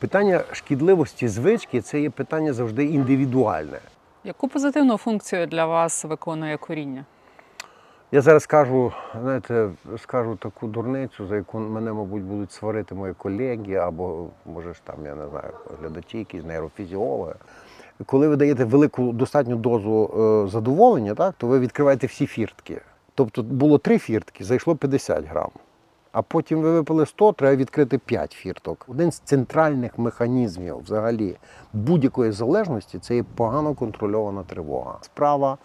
Питання шкідливості звички це є питання завжди індивідуальне. Яку позитивну функцію для вас виконує коріння? Я зараз скажу, знаєте, скажу таку дурницю, за яку мене, мабуть, будуть сварити мої колеги, або, може ж там, я не знаю, глядачі, якісь нейрофізіологи. Коли ви даєте велику достатню дозу е, задоволення, так, то ви відкриваєте всі фіртки. Тобто було три фіртки, зайшло 50 грам. А потім ви випили 100, треба відкрити 5 фірток. Один з центральних механізмів взагалі будь-якої залежності це є погано контрольована тривога. Справа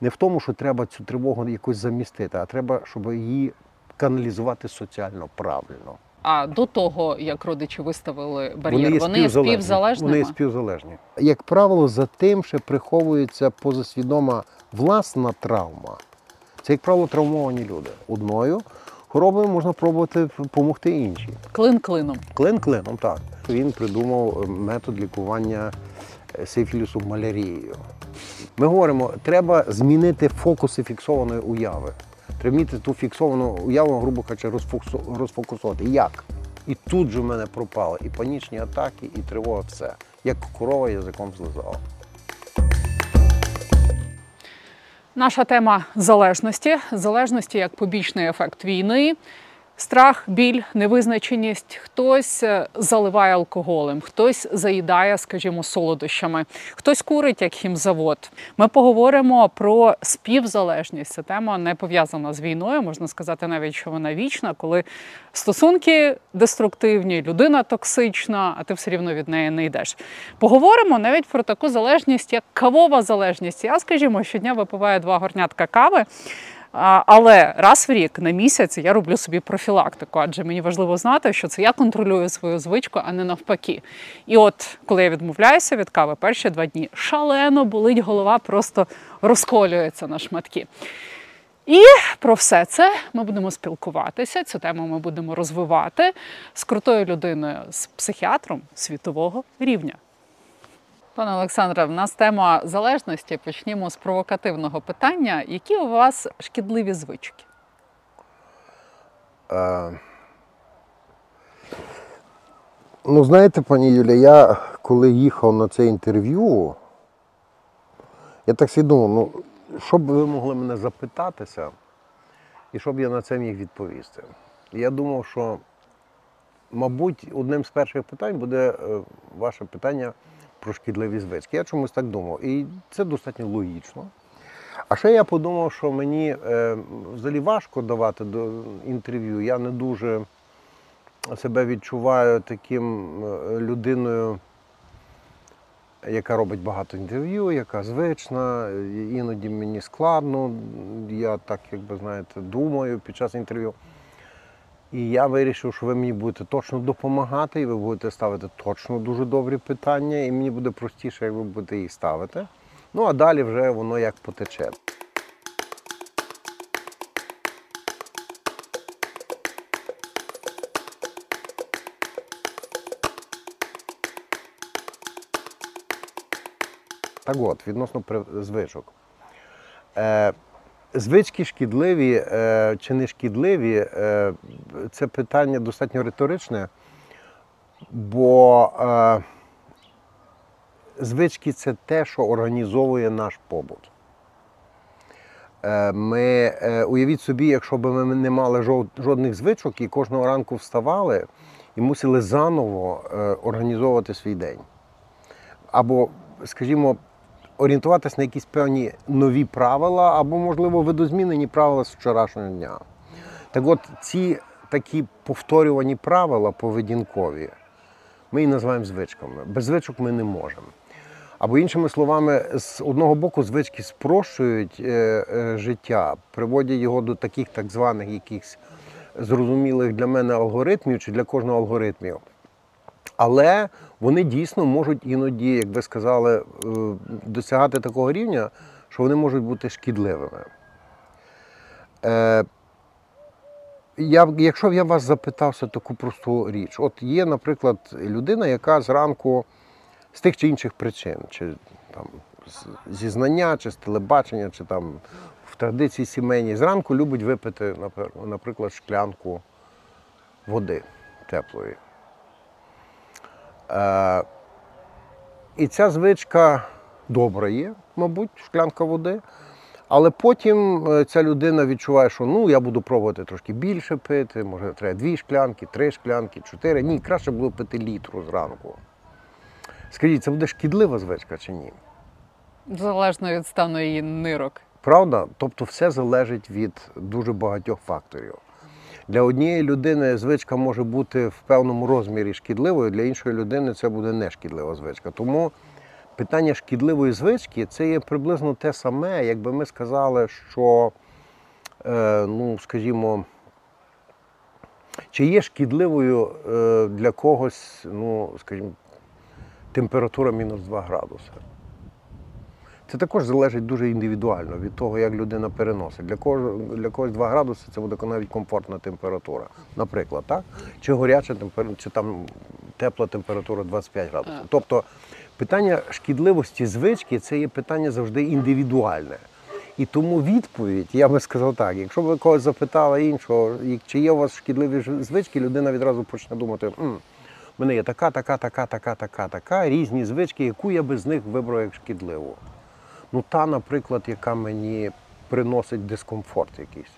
не в тому, що треба цю тривогу якось замістити, а треба, щоб її каналізувати соціально правильно. А до того, як родичі виставили бар'єр, вони є співзалежні. Вони є співзалежні. Як правило, за тим ще приховується позасвідома власна травма. Це, як правило, травмовані люди. Одною хворобою можна пробувати допомогти іншій. Клин клином. Клин клином, так. Він придумав е, метод лікування е, сифілісу малярією. Ми говоримо, треба змінити фокуси фіксованої уяви. Треба вміти ту фіксовану уяву, грубо кажучи, розфокусувати. Як? І тут же в мене пропали і панічні атаки, і тривога, все. Як корова язиком злизала. Наша тема залежності. Залежності як побічний ефект війни. Страх, біль, невизначеність. Хтось е, заливає алкоголем, хтось заїдає, скажімо, солодощами, хтось курить як хімзавод. Ми поговоримо про співзалежність. Ця тема не пов'язана з війною. Можна сказати навіть, що вона вічна, коли стосунки деструктивні, людина токсична, а ти все рівно від неї не йдеш. Поговоримо навіть про таку залежність, як кавова залежність. Я, скажімо, щодня випиваю два горнятка кави. Але раз в рік на місяць я роблю собі профілактику, адже мені важливо знати, що це я контролюю свою звичку, а не навпаки. І от коли я відмовляюся від кави, перші два дні шалено болить голова, просто розколюється на шматки. І про все це ми будемо спілкуватися. Цю тему ми будемо розвивати з крутою людиною, з психіатром світового рівня. Пане Олександре, в нас тема залежності. Почнімо з провокативного питання. Які у вас шкідливі звички? Е, Ну, знаєте, пані Юля, я коли їхав на це інтерв'ю, я так собі думав, ну, що б ви могли мене запитатися, і що б я на це міг відповісти. Я думав, що, мабуть, одним з перших питань буде е, ваше питання про шкідливі звички. Я чомусь так думав. І це достатньо логічно. А ще я подумав, що мені е, взагалі важко давати до інтерв'ю. Я не дуже себе відчуваю таким е, людиною, яка робить багато інтерв'ю, яка звична. Іноді мені складно. Я так, як би знаєте, думаю під час інтерв'ю. І я вирішив, що ви мені будете точно допомагати, і ви будете ставити точно дуже добрі питання, і мені буде простіше, як ви будете їх ставити. Ну а далі вже воно як потече. Так от, відносно звичок. Е, звички шкідливі е, чи не шкідливі, е, це питання достатньо риторичне, бо е, звички це те, що організовує наш побут. Ми, уявіть собі, якщо б ми не мали жодних звичок і кожного ранку вставали і мусили заново організовувати свій день. Або, скажімо, орієнтуватися на якісь певні нові правила, або, можливо, видозмінені правила з вчорашнього дня. Так от ці такі повторювані правила поведінкові, ми їх називаємо звичками. Без звичок ми не можемо. Або іншими словами, з одного боку, звички спрощують е, е, життя, приводять його до таких так званих якихось зрозумілих для мене алгоритмів чи для кожного алгоритмів. Але вони дійсно можуть іноді, як ви сказали, е, досягати такого рівня, що вони можуть бути шкідливими. Е, я, якщо б я вас запитався таку просту річ, от є, наприклад, людина, яка зранку з тих чи інших причин, чи там зі знання, чи з телебачення, чи там в традиції сімейній, зранку любить випити, наприклад, шклянку води теплої. Е, і ця звичка добра є, мабуть, шклянка води. Але потім е, ця людина відчуває, що ну я буду пробувати трошки більше пити, може треба дві шклянки, три шклянки, чотири. Ні, краще було пити літру зранку. Скажіть, це буде шкідлива звичка чи ні? Залежно від стану її нирок. Правда? Тобто все залежить від дуже багатьох факторів. Для однієї людини звичка може бути в певному розмірі шкідливою, для іншої людини це буде не шкідлива звичка. Тому питання шкідливої звички це є приблизно те саме, якби ми сказали, що, е, ну, скажімо, чи є шкідливою е, для когось, ну, скажімо, температура мінус 2 градуси. Це також залежить дуже індивідуально від того, як людина переносить. Для кого для когось 2 градуси це буде навіть комфортна температура, наприклад, так? Чи гаряча температура, чи там тепла температура 25 градусів. Тобто питання шкідливості звички це є питання завжди індивідуальне. І тому відповідь, я би сказав так, якщо б ви когось запитали іншого, чи є у вас шкідливі звички, людина відразу почне думати, «М, в мене є така, така, така, така, така, така, різні звички, яку я би з них вибрав як шкідливу. Ну, та, наприклад, яка мені приносить дискомфорт якийсь.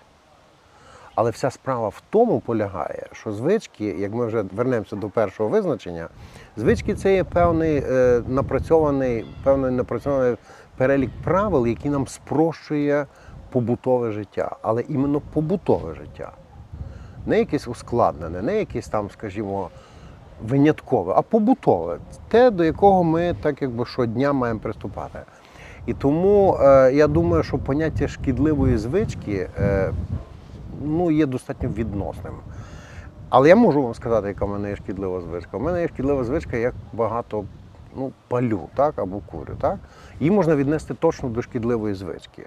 Але вся справа в тому полягає, що звички, як ми вже вернемося до першого визначення, звички це є певний е, напрацьований, певний напрацьований перелік правил, який нам спрощує побутове життя, але іменно побутове життя. Не якесь ускладнене, не якесь там, скажімо, виняткове, а побутове, те, до якого ми так якби щодня маємо приступати. І тому е, я думаю, що поняття шкідливої звички е, ну, є достатньо відносним. Але я можу вам сказати, яка в мене є шкідлива звичка. У мене є шкідлива звичка, як багато ну, палю так, або курю. Так? Її можна віднести точно до шкідливої звички.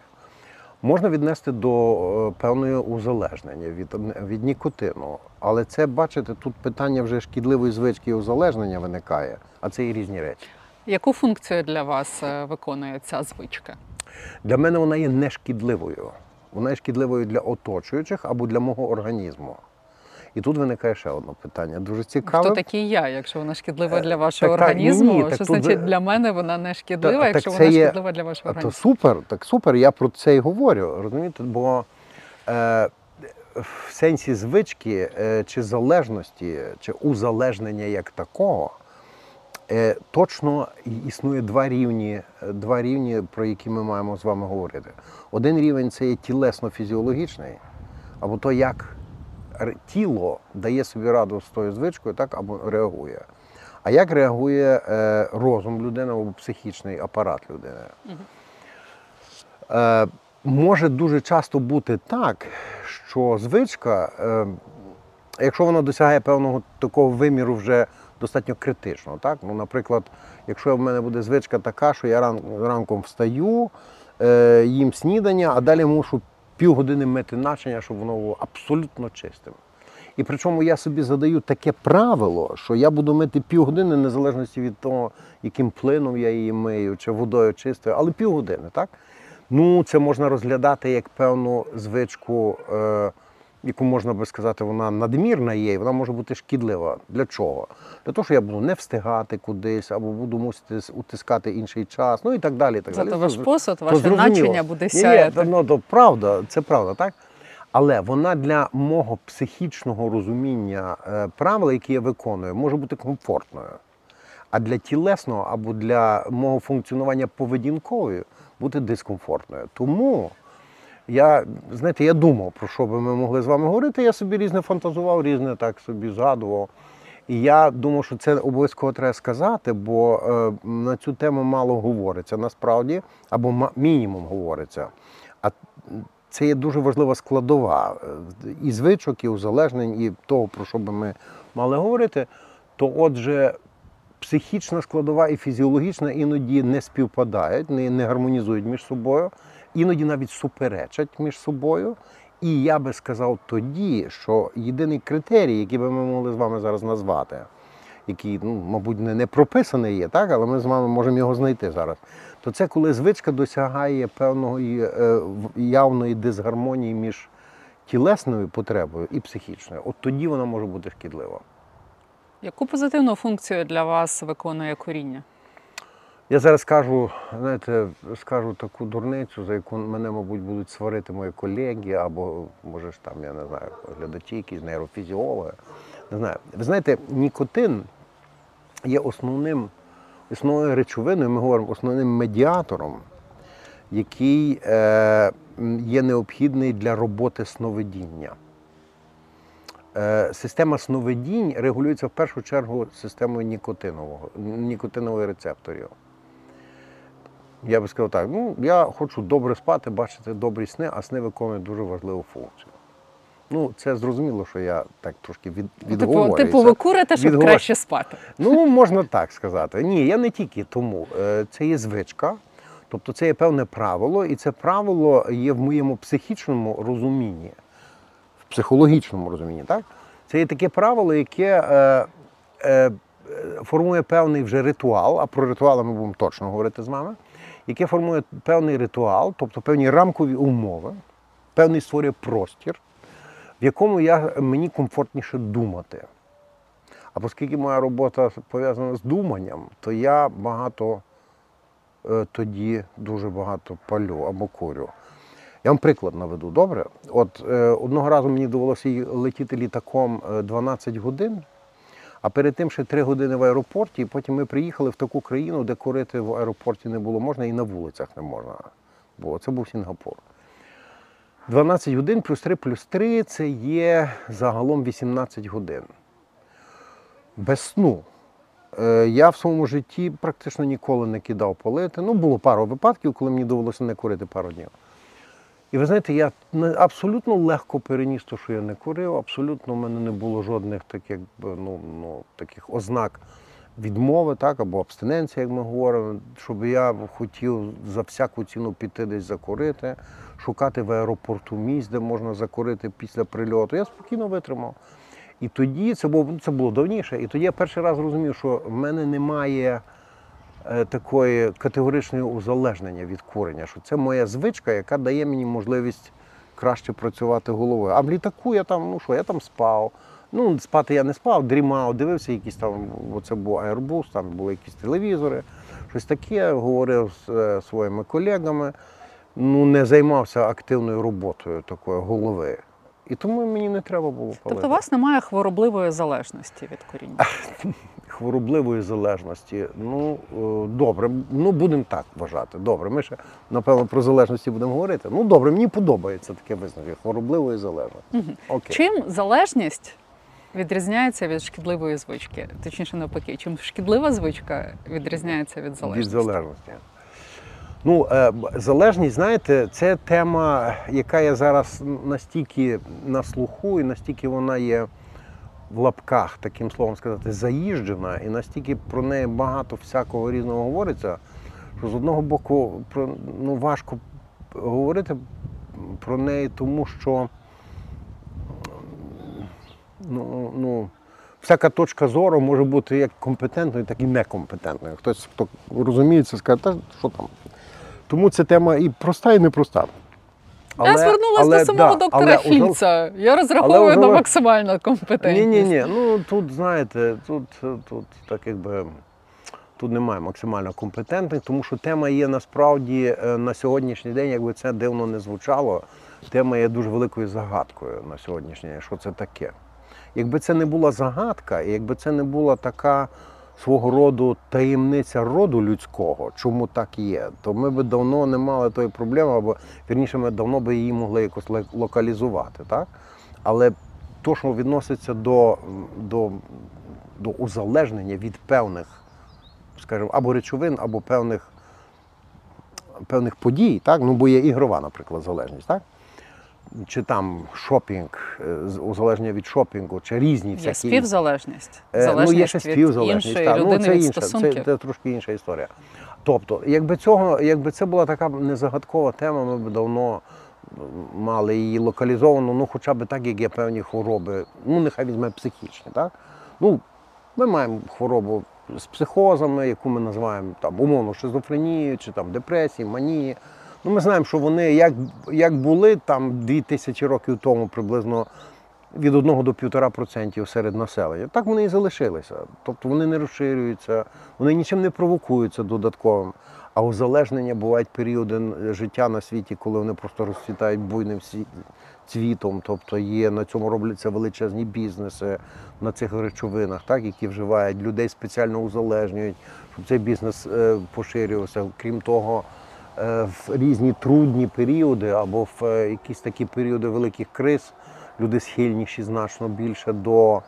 Можна віднести до е, певного узалежнення від, від нікотину. Але це, бачите, тут питання вже шкідливої звички і узалежнення виникає, а це і різні речі. Яку функцію для вас е, виконує ця звичка? Для мене вона є не шкідливою. Вона є шкідливою для оточуючих або для мого організму. І тут виникає ще одне питання. Дуже цікаве. Хто такий я, якщо вона шкідлива Е, для вашого так, організму? ні, що так тут значить для мене вона не шкідлива, так якщо вона є- шкідлива для вашого А то організму? супер, так супер, я про це і говорю. Розумієте, бо е, в сенсі звички е, чи залежності, чи узалежнення як такого, е, точно існує два рівні, е, два рівні, про які ми маємо з вами говорити. Один рівень це є тілесно-фізіологічний, або то, як тіло дає собі раду з тою звичкою, так або реагує. А як реагує е, розум людини або психічний апарат людини? Е, може дуже часто бути так, що звичка, е, якщо вона досягає певного такого виміру вже достатньо критичного, так? Ну, наприклад, якщо в мене буде звичка така, що я ран, ранком встаю, е, їм снідання, а далі мушу півгодини мити начиня, щоб воно було абсолютно чистим. І причому я собі задаю таке правило, що я буду мити півгодини, незалежно від того, яким плином я її мию, чи водою чистою, але півгодини, так? Ну, це можна розглядати як певну звичку, е, яку можна би сказати, вона надмірна є, і вона може бути шкідлива. Для чого? Для того, що я буду не встигати кудись, або буду мусити утискати інший час, ну і так далі. і Так далі. Зато ваш посуд, ваше зрозуміло. начиня буде Ні, ні, ну, то правда, це правда, так? Але вона для мого психічного розуміння е, правил, які я виконую, може бути комфортною. А для тілесного або для мого функціонування поведінковою бути дискомфортною. Тому я, знаєте, я думав, про що би ми могли з вами говорити. Я собі різне фантазував, різне так собі згадував. І я думав, що це обов'язково треба сказати, бо е, на цю тему мало говориться насправді, або мінімум говориться. А це є дуже важлива складова е, і звичок, і узалежнень, і того, про що би ми мали говорити. То отже, психічна складова і фізіологічна іноді не співпадають, не, не гармонізують між собою, іноді навіть суперечать між собою. І я би сказав тоді, що єдиний критерій, який би ми могли з вами зараз назвати, який, ну, мабуть, не, не прописаний є, так, але ми з вами можемо його знайти зараз, то це коли звичка досягає певної е, явної дисгармонії між тілесною потребою і психічною. От тоді вона може бути шкідлива. Яку позитивну функцію для вас виконує коріння? Я зараз скажу, знаєте, скажу таку дурницю, за яку мене, мабуть, будуть сварити мої колеги, або, може ж там, я не знаю, глядачі, якісь нейрофізіологи. Не знаю. Ви знаєте, нікотин є основним, основною речовиною, ми говоримо основним медіатором, який е, є необхідний для роботи сновидіння. Е, Система сновидінь регулюється в першу чергу системою нікотинового, нікотинових рецепторів. Я би сказав так: ну, я хочу добре спати, бачити добрі сни, а сни виконують дуже важливу функцію. Ну, це зрозуміло, що я так трошки від, Типу, відговорююся. типу, ви курите, щоб Відговор- краще спати. Ну, можна так сказати. Ні, я не тільки тому. Е, Це є звичка, тобто це є певне правило, і це правило є в моєму психічному розумінні, в психологічному розумінні. Так? Це є таке правило, яке е, е, формує певний вже ритуал, а про ритуали ми будемо точно говорити з вами, яке формує певний ритуал, тобто певні рамкові умови, певний створює простір, в якому я, мені комфортніше думати. А оскільки моя робота пов'язана з думанням, то я багато е, тоді дуже багато палю або курю. Я вам приклад наведу, добре? От е, одного разу мені довелося летіти літаком е, 12 годин, а перед тим ще 3 години в аеропорті, і потім ми приїхали в таку країну, де курити в аеропорті не було можна і на вулицях не можна було. Це був Сінгапур. 12 годин плюс 3 плюс 3 це є загалом 18 годин без сну. Е, Я в своєму житті практично ніколи не кидав палити. Ну, було пару випадків, коли мені довелося не курити пару днів. І ви знаєте, я абсолютно легко переніс те, що я не курив, абсолютно в мене не було жодних таких, ну, ну, таких ознак відмови, так, або абстиненції, як ми говоримо, щоб я хотів за всяку ціну піти десь закурити, шукати в аеропорту місць, де можна закурити після прильоту. Я спокійно витримав. І тоді це було, це було давніше. І тоді я перший раз зрозумів, що в мене немає такої категоричної узалежнення від курення, що це моя звичка, яка дає мені можливість краще працювати головою. А в літаку я там, ну що, я там спав. Ну, спати я не спав, дрімав, дивився якісь там, бо це був аербус, там були якісь телевізори, щось таке, говорив з е, своїми колегами. Ну, не займався активною роботою такої голови. І тому мені не треба було палити. Тобто у вас немає хворобливої залежності від коріння. хворобливої залежності. Ну е, добре, ну будемо так вважати. Добре, ми ще напевно про залежності будемо говорити. Ну добре, мені подобається таке визначення хворобливої залежності. Окей. Чим залежність відрізняється від шкідливої звички? Точніше, навпаки, чим шкідлива звичка відрізняється від залежності? Від залежності. Ну, е, залежність, знаєте, це тема, яка є зараз настільки на слуху, і настільки вона є в лапках, таким словом сказати, заїжджена, і настільки про неї багато всякого різного говориться, що з одного боку про, ну, важко говорити про неї, тому що ну, ну, всяка точка зору може бути як компетентною, так і некомпетентною. Хтось, хто розуміється, скаже, що там. Тому ця тема і проста, і непроста. Я звернулася до самого доктора але Фільца. Я розраховую але на максимальну Ні, компетентність. ні, ні. Ну тут знаєте, тут, тут так якби тут немає максимально компетентних, тому що тема є насправді е, на сьогоднішній день, якби це дивно не звучало, тема є дуже великою загадкою на сьогоднішній день. Що це таке? Якби це не була загадка, і якби це не була така свого роду таємниця роду людського, чому так є, то ми б давно не мали тої проблеми, або вірніше, ми давно би її могли якось локалізувати. Так? Але то, що відноситься до, до, до узалежнення від певних, скажімо, або речовин, або певних, певних подій, так? ну, бо є ігрова, наприклад, залежність, так? Чи там шопінг, е, узалежнення від шопінгу, чи різні Є всякі. співзалежність. Е, Залежність ну, є ще співзалежність. так. людини ну, це від інша, це, це трошки інша історія. Тобто, якби цього, якби це була така незагадкова тема, ми б давно мали її локалізовану, ну хоча б так, як є певні хвороби, ну нехай візьме психічні, так? Ну, ми маємо хворобу з психозами, яку ми називаємо там умовно шизофренією, чи там депресії, манії. Ну, ми знаємо, що вони як, як були там 2000 років тому приблизно від 1 до 1,5% серед населення. Так вони і залишилися. Тобто вони не розширюються, вони нічим не провокуються додатковим. А узалежнення бувають періоди життя на світі, коли вони просто розцвітають буйним цвітом. Тобто є на цьому робляться величезні бізнеси на цих речовинах, так, які вживають, людей спеціально узалежнюють, щоб цей бізнес е, поширювався. Крім того, в різні трудні періоди або в е, якісь такі періоди великих криз люди схильніші значно більше до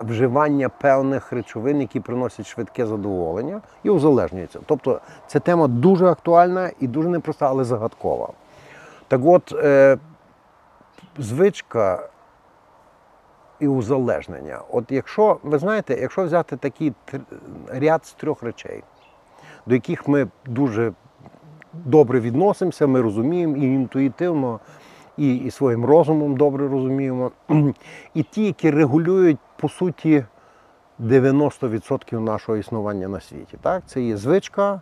вживання певних речовин, які приносять швидке задоволення і узалежнюються. Тобто ця тема дуже актуальна і дуже непроста, але загадкова. Так от, е, звичка і узалежнення. От якщо, ви знаєте, якщо взяти такий ряд з трьох речей, до яких ми дуже добре відносимося, ми розуміємо і інтуїтивно, і, і своїм розумом добре розуміємо. І ті, які регулюють, по суті, 90% нашого існування на світі. Так? Це є звичка,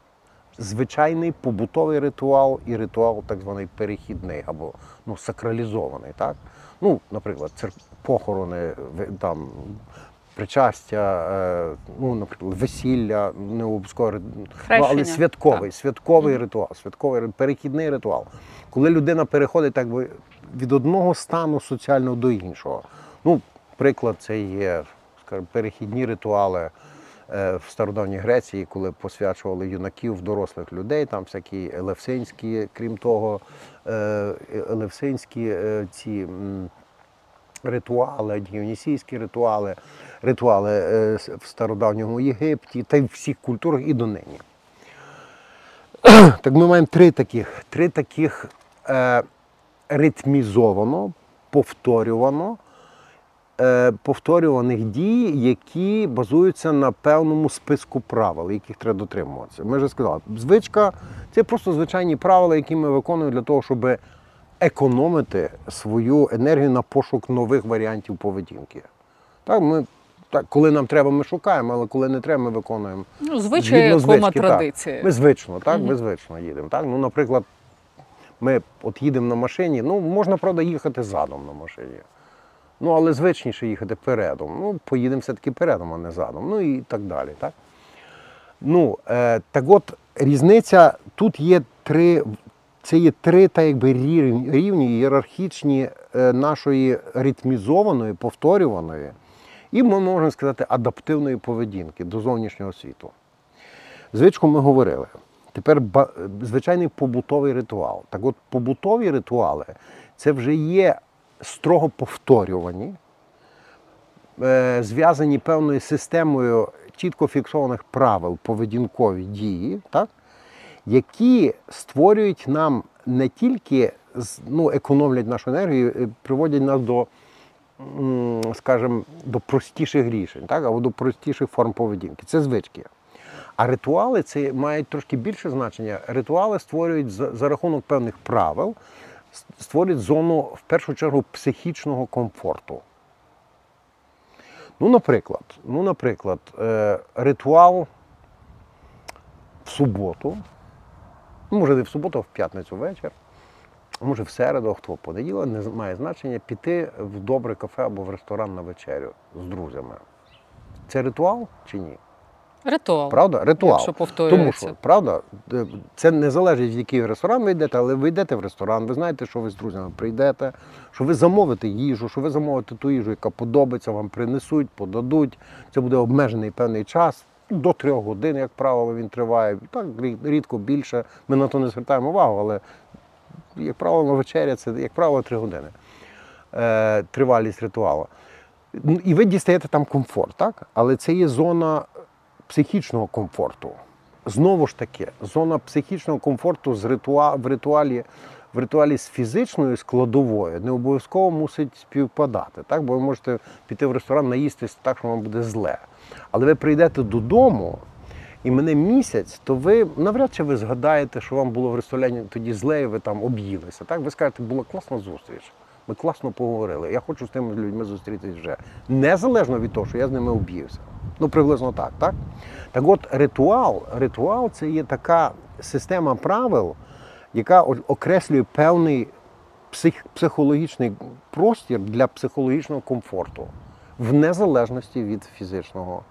звичайний побутовий ритуал і ритуал так званий перехідний або ну, сакралізований. Так? Ну, наприклад, похорони, там, причастя, е, ну, наприклад, весілля, не обов'язково, ну, але святковий, святковий ритуал, святковий перехідний ритуал. Коли людина переходить так би від одного стану соціального до іншого. Ну, приклад, це є скажімо, перехідні ритуали е, в стародавній Греції, коли посвячували юнаків дорослих людей, там всякі елевсинські, крім того, е, елевсинські ці. Ритуали, діонісійські ритуали, ритуали е, в стародавньому Єгипті та й в всіх культурах і донині. Так ми маємо три таких, три таких е, ритмізовано, повторювано, е, повторюваних дій, які базуються на певному списку правил, яких треба дотримуватися. Ми вже сказали, звичка це просто звичайні правила, які ми виконуємо для того, щоб економити свою енергію на пошук нових варіантів поведінки. Так, ми, так, коли нам треба, ми шукаємо, але коли не треба, ми виконуємо. Ну, звичай, Згідно кома традиції. Ми звично, так, ми звично їдемо. Так? Ну, наприклад, ми от їдемо на машині, ну, можна, правда, їхати задом на машині. Ну, але звичніше їхати передом. Ну, поїдемо все-таки передом, а не задом. Ну і так далі. Так? Ну, е, так от різниця тут є три. Це є три так якби, рівні, ієрархічні е, нашої ритмізованої, повторюваної і, ми можемо сказати, адаптивної поведінки до зовнішнього світу. Звичку ми говорили. Тепер звичайний побутовий ритуал. Так от побутові ритуали це вже є строго повторювані, е, зв'язані певною системою чітко фіксованих правил поведінкові дії, так? Які створюють нам не тільки ну, економлять нашу енергію, е, приводять нас до, скажімо, до простіших рішень, так? або до простіших форм поведінки. Це звички. А ритуали це мають трошки більше значення. Ритуали створюють за, за рахунок певних правил, створюють зону в першу чергу психічного комфорту. Ну, наприклад, ну, наприклад, е, ритуал в суботу, може не в суботу, а в п'ятницю вечір, може в середу, хто в понеділок, не має значення піти в добре кафе або в ресторан на вечерю з друзями. Це ритуал чи ні? Ритуал. Правда? Ритуал. Якщо повторюється. Тому що, правда, е, це не залежить, в який ресторан ви йдете, але ви йдете в ресторан, ви знаєте, що ви з друзями прийдете, що ви замовите їжу, що ви замовите ту їжу, яка подобається, вам принесуть, подадуть. Це буде обмежений певний час. До трьох годин, як правило, він триває. Так рідко більше. Ми на то не звертаємо увагу, але, як правило, вечеря це, як правило, три години. Е, тривалість ритуалу. І ви дістаєте там комфорт, так? Але це є зона психічного комфорту. Знову ж таки, зона психічного комфорту з ритуа... в, ритуалі, в ритуалі з фізичною складовою не обов'язково мусить співпадати. Так? Бо ви можете піти в ресторан, наїстись так, що вам буде зле. Але ви прийдете додому, і мене місяць, то ви навряд чи ви згадаєте, що вам було в ресторані тоді зле, і ви там об'їлися. Так? Ви скажете, була класна зустріч. Ми класно поговорили. Я хочу з тими людьми зустрітись вже. Незалежно від того, що я з ними об'ївся. Ну, приблизно так, так? Так от ритуал, ритуал це є така система правил, яка окреслює певний псих, психологічний простір для психологічного комфорту, в незалежності від фізичного,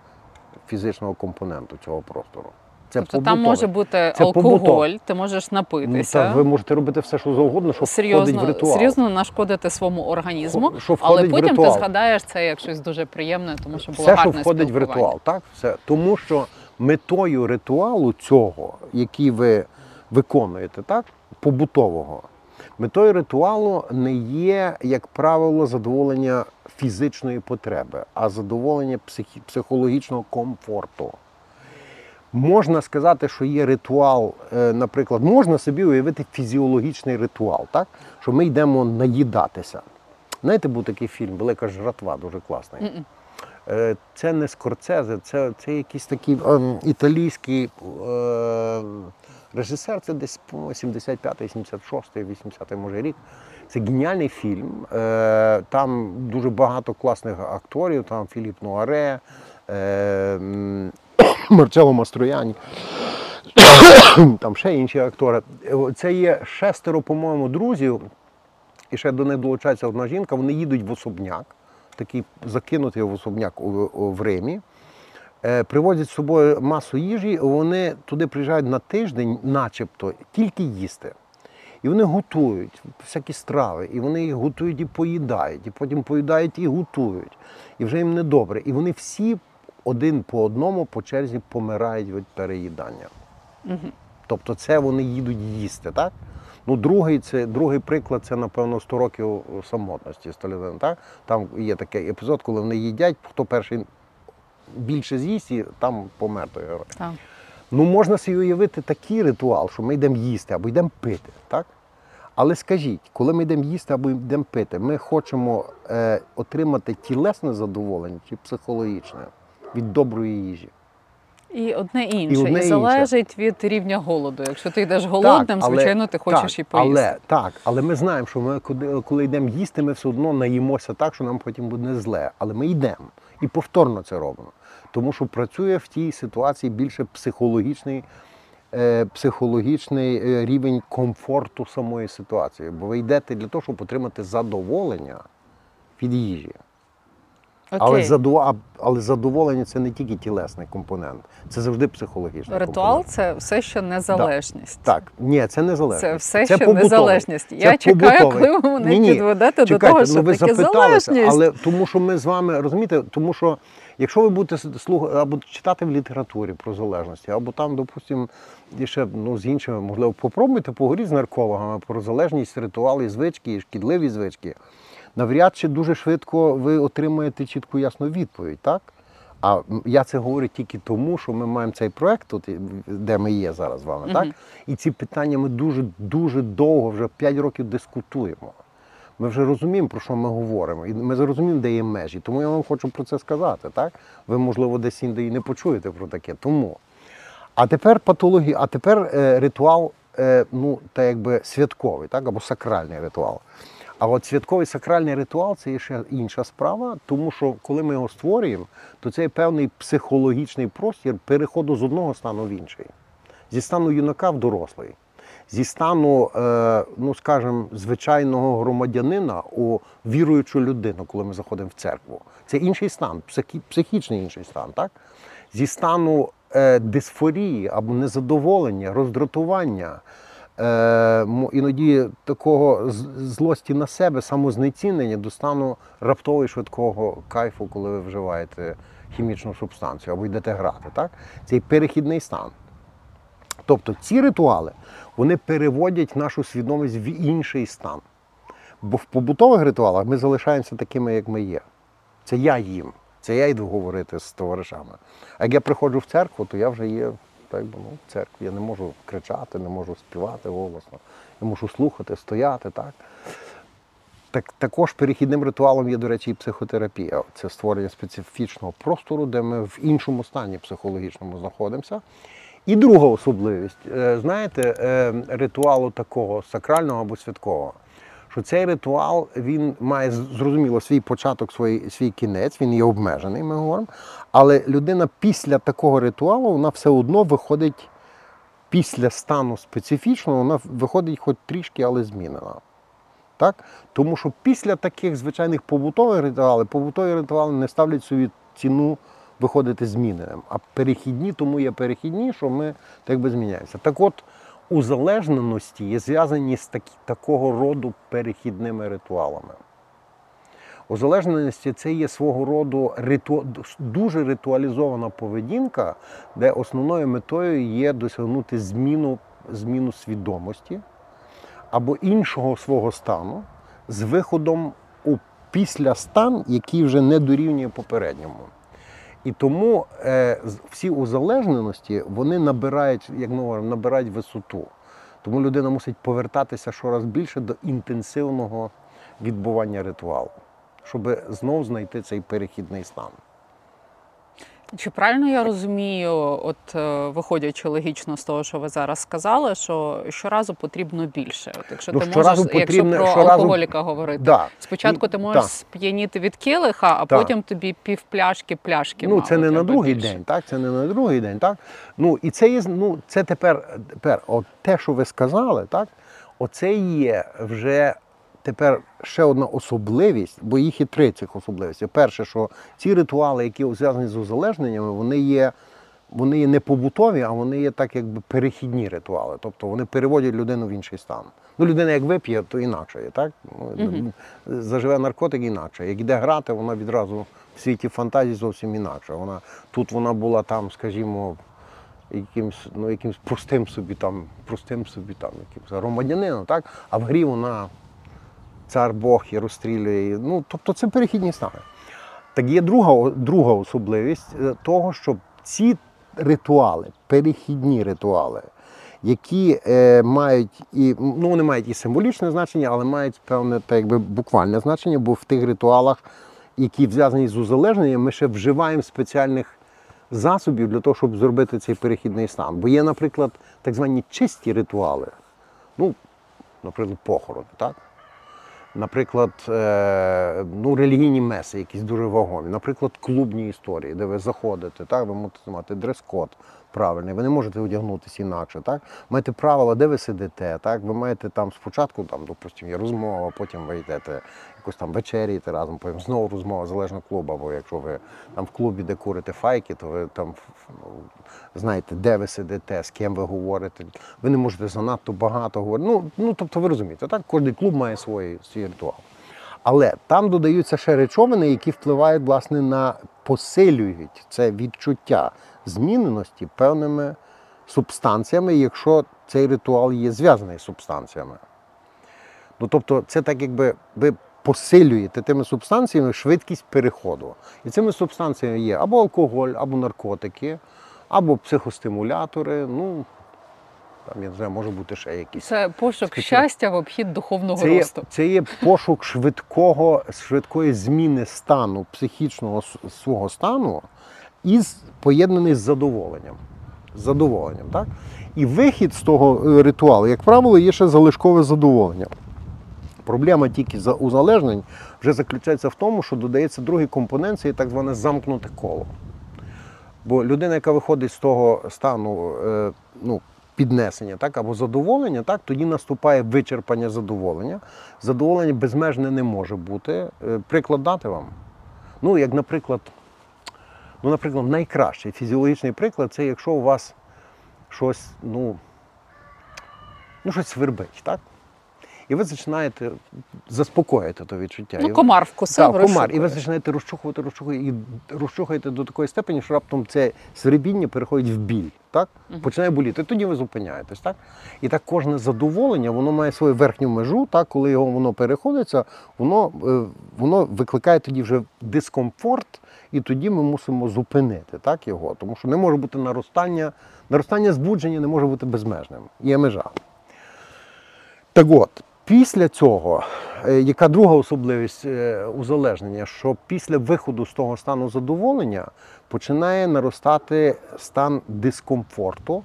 фізичного компоненту цього простору. Це тобто там може бути Це алкоголь, побутове. ти можеш напитися. та ви можете робити все, що завгодно, що входить в Серйозно, ритуал. серйозно нашкодити своєму організму, що але потім ти згадаєш це як щось дуже приємне, тому що було все, що входить в ритуал, так? Все. Тому що метою ритуалу цього, який ви виконуєте, так? побутового, метою ритуалу не є, як правило, задоволення фізичної потреби, а задоволення психі- психологічного комфорту. Можна сказати, що є ритуал, е, наприклад, можна собі уявити фізіологічний ритуал, так? що ми йдемо наїдатися. Знаєте, був такий фільм Велика жратва, дуже класний. Мгм. Е, Це не Скорцезе, це, це якийсь такий ем, італійський е, режисер, це десь 75-й, 76-й, 80-й може рік. Це геніальний фільм. Е, Там дуже багато класних акторів, там Філіп Нуаре, е, Марчело Мастрояні. Там ще інші актори. Е, Це є шестеро, по-моєму, друзів, і ще до них долучається одна жінка. Вони їдуть в особняк, такий закинутий в особняк в Римі. Привозять з собою масу їжі, вони туди приїжджають на тиждень, начебто, тільки їсти. І вони готують всякі страви, і вони їх готують і поїдають, і потім поїдають і готують. І вже їм недобре. І вони всі один по одному по черзі помирають від переїдання. Тобто це вони їдуть їсти, так? Ну, другий, це, другий приклад це, напевно, 100 років самотності Сталіна. Так? Там є такий епізод, коли вони їдять, хто перший більше з'їсть, і там помер той герой. Так. Ну, можна собі уявити такий ритуал, що ми йдемо їсти або йдемо пити, так? Але скажіть, коли ми йдемо їсти або йдемо пити, ми хочемо е, отримати тілесне задоволення чи психологічне від доброї їжі. І одне інше, і, одне інше. залежить від рівня голоду. Якщо ти йдеш голодним, але- звичайно, ти хочеш так, і поїсти. Але, так, але ми знаємо, що ми коли йдемо їсти, ми все одно наїмося так, що нам потім буде зле. Але ми йдемо і повторно це робимо. Тому що працює в тій ситуації більше психологічний, е, психологічний е, рівень комфорту самої ситуації. Бо ви йдете для того, щоб отримати задоволення від їжі. Але, задов... але задоволення це не тільки тілесний компонент, це завжди психологічний Ритуал компонент. це все ще незалежність. Так, ні, це незалежність. Це все це ще побутовий. незалежність. Це Я чекаю, побутовий. коли ви мене Ні-ні, підведете до того, що ну ви таке запиталися, залежність. але тому, що ми з вами розумієте, тому що якщо ви будете слухати або читати в літературі про залежності, або там, допустимо, ще ну, з іншими, можливо, попробуйте поговорити з наркологами про залежність, ритуали, звички і шкідливі звички. Навряд чи дуже швидко ви отримаєте чітку ясну відповідь, так? А я це говорю тільки тому, що ми маємо цей проект, тут, де ми є зараз з вами, так? І ці питання ми дуже дуже довго, вже 5 років дискутуємо. Ми вже розуміємо, про що ми говоримо, і ми зрозуміємо, де є межі. Тому я вам хочу про це сказати. Так? Ви, можливо, десь інде і не почуєте про таке. Тому. А тепер патологія, а тепер е, ритуал, е, ну, та якби святковий, так? або сакральний ритуал. А от святковий сакральний ритуал це є ще інша справа, тому що коли ми його створюємо, то це є певний психологічний простір переходу з одного стану в інший. Зі стану юнака в дорослий, зі стану, е, ну скажімо, звичайного громадянина у віруючу людину, коли ми заходимо в церкву. Це інший стан, психічний інший стан, так? Зі стану е, дисфорії або незадоволення, роздратування, е, іноді такого злості на себе, самознецінення до стану раптово і швидкого кайфу, коли ви вживаєте хімічну субстанцію або йдете грати. Так? Цей перехідний стан. Тобто ці ритуали вони переводять нашу свідомість в інший стан. Бо в побутових ритуалах ми залишаємося такими, як ми є. Це я їм, це я йду говорити з товаришами. А як я приходжу в церкву, то я вже є так, ну, в церкві. Я не можу кричати, не можу співати голосно. Я можу слухати, стояти. Так? Так, також перехідним ритуалом є, до речі, і психотерапія. Це створення специфічного простору, де ми в іншому стані психологічному знаходимося. І друга особливість, е, знаєте, е, ритуалу такого сакрального або святкового, що цей ритуал він має зрозуміло свій початок, свій, свій кінець, він є обмежений, ми говоримо. Але людина після такого ритуалу вона все одно виходить після стану специфічного, вона виходить хоч трішки, але змінена. Так? Тому що після таких звичайних побутових ритуалів, побутові ритуали не ставлять собі ціну виходити зміненим. А перехідні тому є перехідні, що ми так би зміняємося. Так от, узалежненості є зв'язані з такі, такого роду перехідними ритуалами. Узалежненості це є свого роду риту... дуже ритуалізована поведінка, де основною метою є досягнути зміну, зміну свідомості або іншого свого стану з виходом у після стан, який вже не дорівнює попередньому. І тому е, всі узалежненості вони набирають, як ми говоримо, набирають висоту. Тому людина мусить повертатися щораз більше до інтенсивного відбування ритуалу, щоб знов знайти цей перехідний стан. Чи правильно я розумію, от е, виходячи логічно з того, що ви зараз сказали, що щоразу потрібно більше? От якщо Ну, ти можеш, потрібно- якщо про щоразу- алкоголіка говорити, Да. спочатку ти можеш так. сп'яніти від килиха, а Так. потім тобі півпляшки пляшки. Ну, мало це не на другий більше. день, так? Це не на другий день, так? Ну, і це є, ну, це тепер, тепер от те, що ви сказали, так? Оце є вже тепер ще одна особливість, бо їх є три цих особливості. Перше, що ці ритуали, які зв'язані з узалежненнями, вони є. Вони є не побутові, а вони є так, якби перехідні ритуали. Тобто вони переводять людину в інший стан. Ну, людина як вип'є, то інакше є, так? Ну, Заживе наркотик інакше. Як іде грати, вона відразу в світі фантазії зовсім інакше. Вона, тут вона була там, скажімо, якимсь, ну, якимсь простим собі там, простим собі там, якимсь громадянином, так? а в грі вона цар Бог і розстрілює. Ну, тобто це перехідні стани. Так є друга, друга особливість е, того, що ці ритуали, перехідні ритуали, які е, мають і ну, вони мають і символічне значення, але мають певне так, якби буквальне значення, бо в тих ритуалах, які зв'язані з узалежненням, ми ще вживаємо спеціальних засобів для того, щоб зробити цей перехідний стан. Бо є, наприклад, так звані чисті ритуали. Ну, наприклад, похорон, так? Наприклад, е, ну, релігійні меси, якісь дуже вагомі, наприклад, клубні історії, де ви заходите, так, ви можете мати дрес-код правильний, ви не можете одягнутися інакше. Так? Маєте правила, де ви сидите, так? ви маєте там спочатку, там, допустимо, є розмова, потім ви йдете якось там вечеряєте разом, потім знову розмова, залежно клубу, бо якщо ви там в клубі, де курите файки, то ви там ну, знаєте, де ви сидите, з ким ви говорите. Ви не можете занадто багато говорити. Ну, ну тобто ви розумієте, так? Кожен клуб має свій, свій ритуал. Але там додаються ще речовини, які впливають власне на посилюють це відчуття зміненості певними субстанціями, якщо цей ритуал є зв'язаний з субстанціями. Ну, тобто, це так, якби ви посилюєте тими субстанціями швидкість переходу. І цими субстанціями є або алкоголь, або наркотики, або психостимулятори. Ну, там, я не знаю, може бути ще якісь. Це пошук Скажіть. щастя в обхід духовного Це є, росту. це є пошук швидкого, швидкої зміни стану, психічного свого стану, із поєднаний з задоволенням. З задоволенням, так? І вихід з того е, ритуалу, як правило, є ще залишкове задоволення. Проблема тільки за узалежнень вже заключається в тому, що додається другий компонент, це є так зване замкнуте коло. Бо людина, яка виходить з того стану е, ну, піднесення так, або задоволення, так, тоді наступає вичерпання задоволення. Задоволення безмежне не може бути. Е, Приклад дати вам. Ну, як, наприклад, ну, наприклад, найкращий фізіологічний приклад це якщо у вас щось, ну, ну щось свербить, так? І ви починаєте заспокоїти то відчуття. Ну, комар вкусив, так, комар. І ви починаєте розчухувати, розчухувати, і розчухаєте до такої степені, що раптом це свербіння переходить в біль. Так? Починає боліти. І Тоді ви зупиняєтесь. Так? І так кожне задоволення, воно має свою верхню межу, так? коли його воно переходиться, воно, е, воно викликає тоді вже дискомфорт, і тоді ми мусимо зупинити так, його. Тому що не може бути наростання, наростання збудження не може бути безмежним. Є межа. Так от, після цього, е, яка друга особливість е, узалежнення, що після виходу з того стану задоволення починає наростати стан дискомфорту.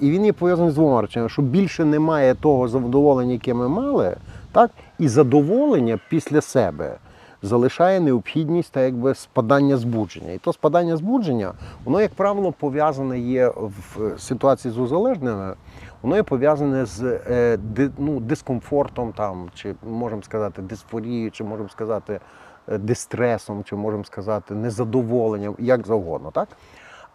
І він є пов'язаний з двома речами, що більше немає того задоволення, яке ми мали, так? і задоволення після себе залишає необхідність та якби спадання збудження. І то спадання збудження, воно, як правило, пов'язане є в ситуації з узалежними, воно є пов'язане з е, ну, дискомфортом, там, чи можемо сказати, дисфорією, чи можемо сказати е, дистресом, чи можемо сказати незадоволенням, як завгодно. Так?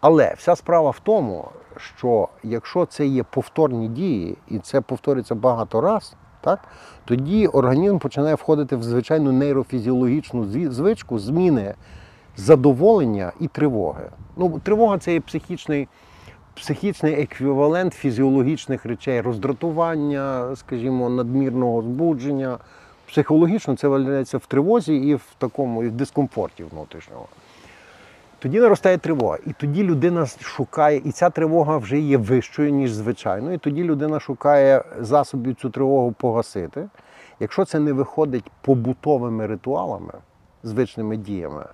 Але вся справа в тому, що якщо це є повторні дії, і це повторюється багато раз, так, тоді організм починає входити в звичайну нейрофізіологічну звичку зміни задоволення і тривоги. Ну, тривога це є психічний, психічний еквівалент фізіологічних речей, роздратування, скажімо, надмірного збудження. Психологічно це виявляється в тривозі і в такому і в дискомфорті внутрішнього. Тоді наростає тривога, і тоді людина шукає, і ця тривога вже є вищою, ніж звичайно. І тоді людина шукає засобів цю тривогу погасити. Якщо це не виходить побутовими ритуалами, звичними діями,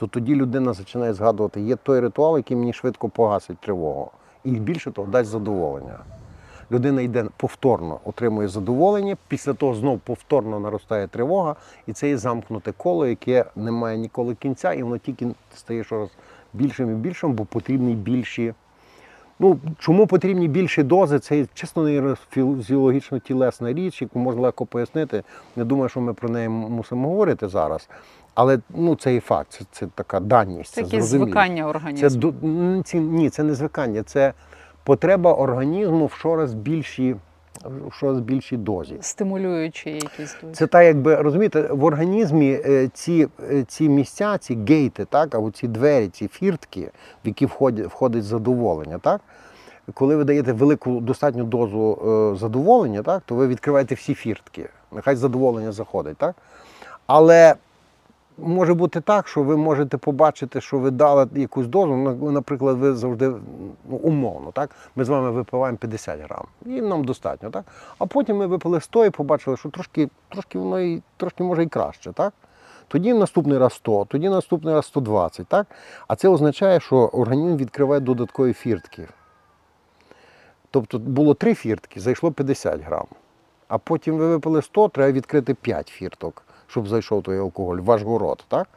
то тоді людина починає згадувати, є той ритуал, який мені швидко погасить тривогу. І більше того, дасть задоволення. Людина йде повторно, отримує задоволення, після того знов повторно наростає тривога, і це є замкнуте коло, яке не має ніколи кінця, і воно тільки стає щораз більшим і більшим, бо потрібні більші. Ну, чому потрібні більші дози? Це чесно нейрофізіологічно тілесна річ, яку можна легко пояснити. Не думаю, що ми про неї мусимо говорити зараз. Але ну, це і факт, це, це така даність. Це Це, якесь звикання організму. м, ні, це не звикання, це потреба організму в щораз більшій, в щораз більшій дозі. Стимулюючі якісь дуже. Це так, якби розумієте, в організмі е, ці, е, ці місця, ці гейти, так, або ці двері, ці фіртки, в які входять, входить задоволення, так? Коли ви даєте велику достатню дозу е, задоволення, так, то ви відкриваєте всі фіртки. Нехай задоволення заходить, так? Але може бути так, що ви можете побачити, що ви дали якусь дозу. Ну, Наприклад, ви завжди ну, умовно, так? Ми з вами випиваємо 50 грам, і нам достатньо, так? А потім ми випили 100 і побачили, що трошки, трошки воно і трошки може і краще, так? Тоді наступний раз 100, тоді наступний раз 120, так? А це означає, що організм відкриває додаткові фіртки. Тобто було 3 фіртки, зайшло 50 грам. А потім ви випили 100, треба відкрити 5 фірток, щоб зайшов той алкоголь, в ваш город, так?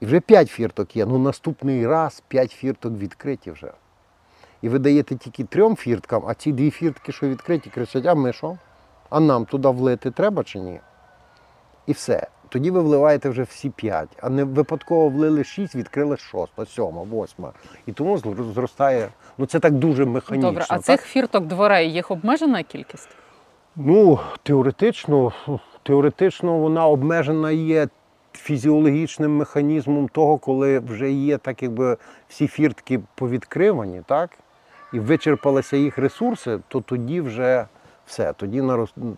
І вже 5 фірток є. Ну наступний раз 5 фірток відкриті вже. І ви даєте тільки трьом фірткам, а ці дві фіртки, що відкриті, кричать, а ми що? А нам туди влити треба чи ні? І все. Тоді ви вливаєте вже всі п'ять, а не випадково влили шість, відкрили шоста, сьома, восьма. І тому зростає. Ну це так дуже механічно. Добре, а так? цих фірток дверей їх обмежена кількість? Ну, теоретично, теоретично вона обмежена є фізіологічним механізмом того, коли вже є так, якби всі фіртки повідкривані, так? І вичерпалися їх ресурси, то тоді вже все. Тоді,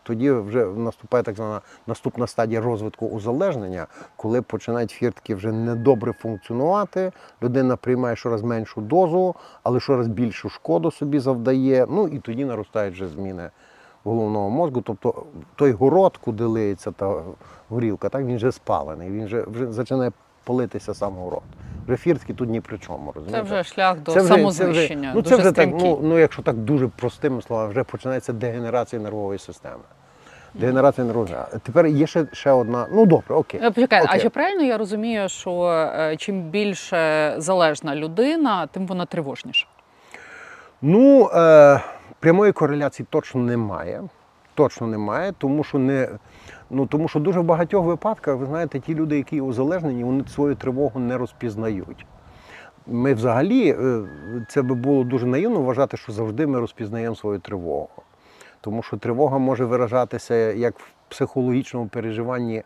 тоді вже наступає так звана наступна стадія розвитку узалежнення, коли починають фіртки вже недобре функціонувати, людина приймає щораз меншу дозу, але щораз більшу шкоду собі завдає. Ну і тоді наростають вже зміни головного мозку. Тобто той город, куди лиється та горілка, так він вже спалений, він вже, вже починає палитися сам город. Вже фіртки тут ні при чому. розумієте? Це вже шлях до Це вже- це вже- самознищення. ну, це вже так, ну, ну, якщо так дуже простими словами, вже починається дегенерація нервової системи. Дегенерація системи. Тепер є ще, ще одна. Ну добре, окей. Е, Почекай, а чи правильно я розумію, що е, чим більше залежна людина, тим вона тривожніша? Ну, е, прямої кореляції точно немає. Точно немає, тому що не. Ну, тому що дуже в багатьох випадках, ви знаєте, ті люди, які узалежнені, вони свою тривогу не розпізнають. Ми взагалі, е, це би було дуже наївно вважати, що завжди ми розпізнаємо свою тривогу. Тому що тривога може виражатися як в психологічному переживанні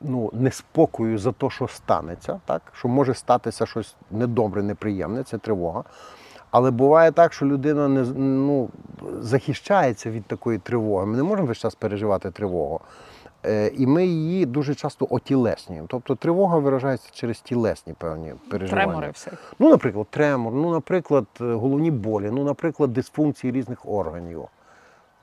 ну, неспокою за те, що станеться, так? що може статися щось недобре, неприємне, це тривога. Але буває так, що людина не ну, захищається від такої тривоги. Ми не можемо весь час переживати тривогу. Е, І ми її дуже часто отілеснюємо. Тобто тривога виражається через тілесні певні переживання. Тремори всякі. Ну, наприклад, тремор, ну, наприклад, е, головні болі, ну, наприклад, дисфункції різних органів.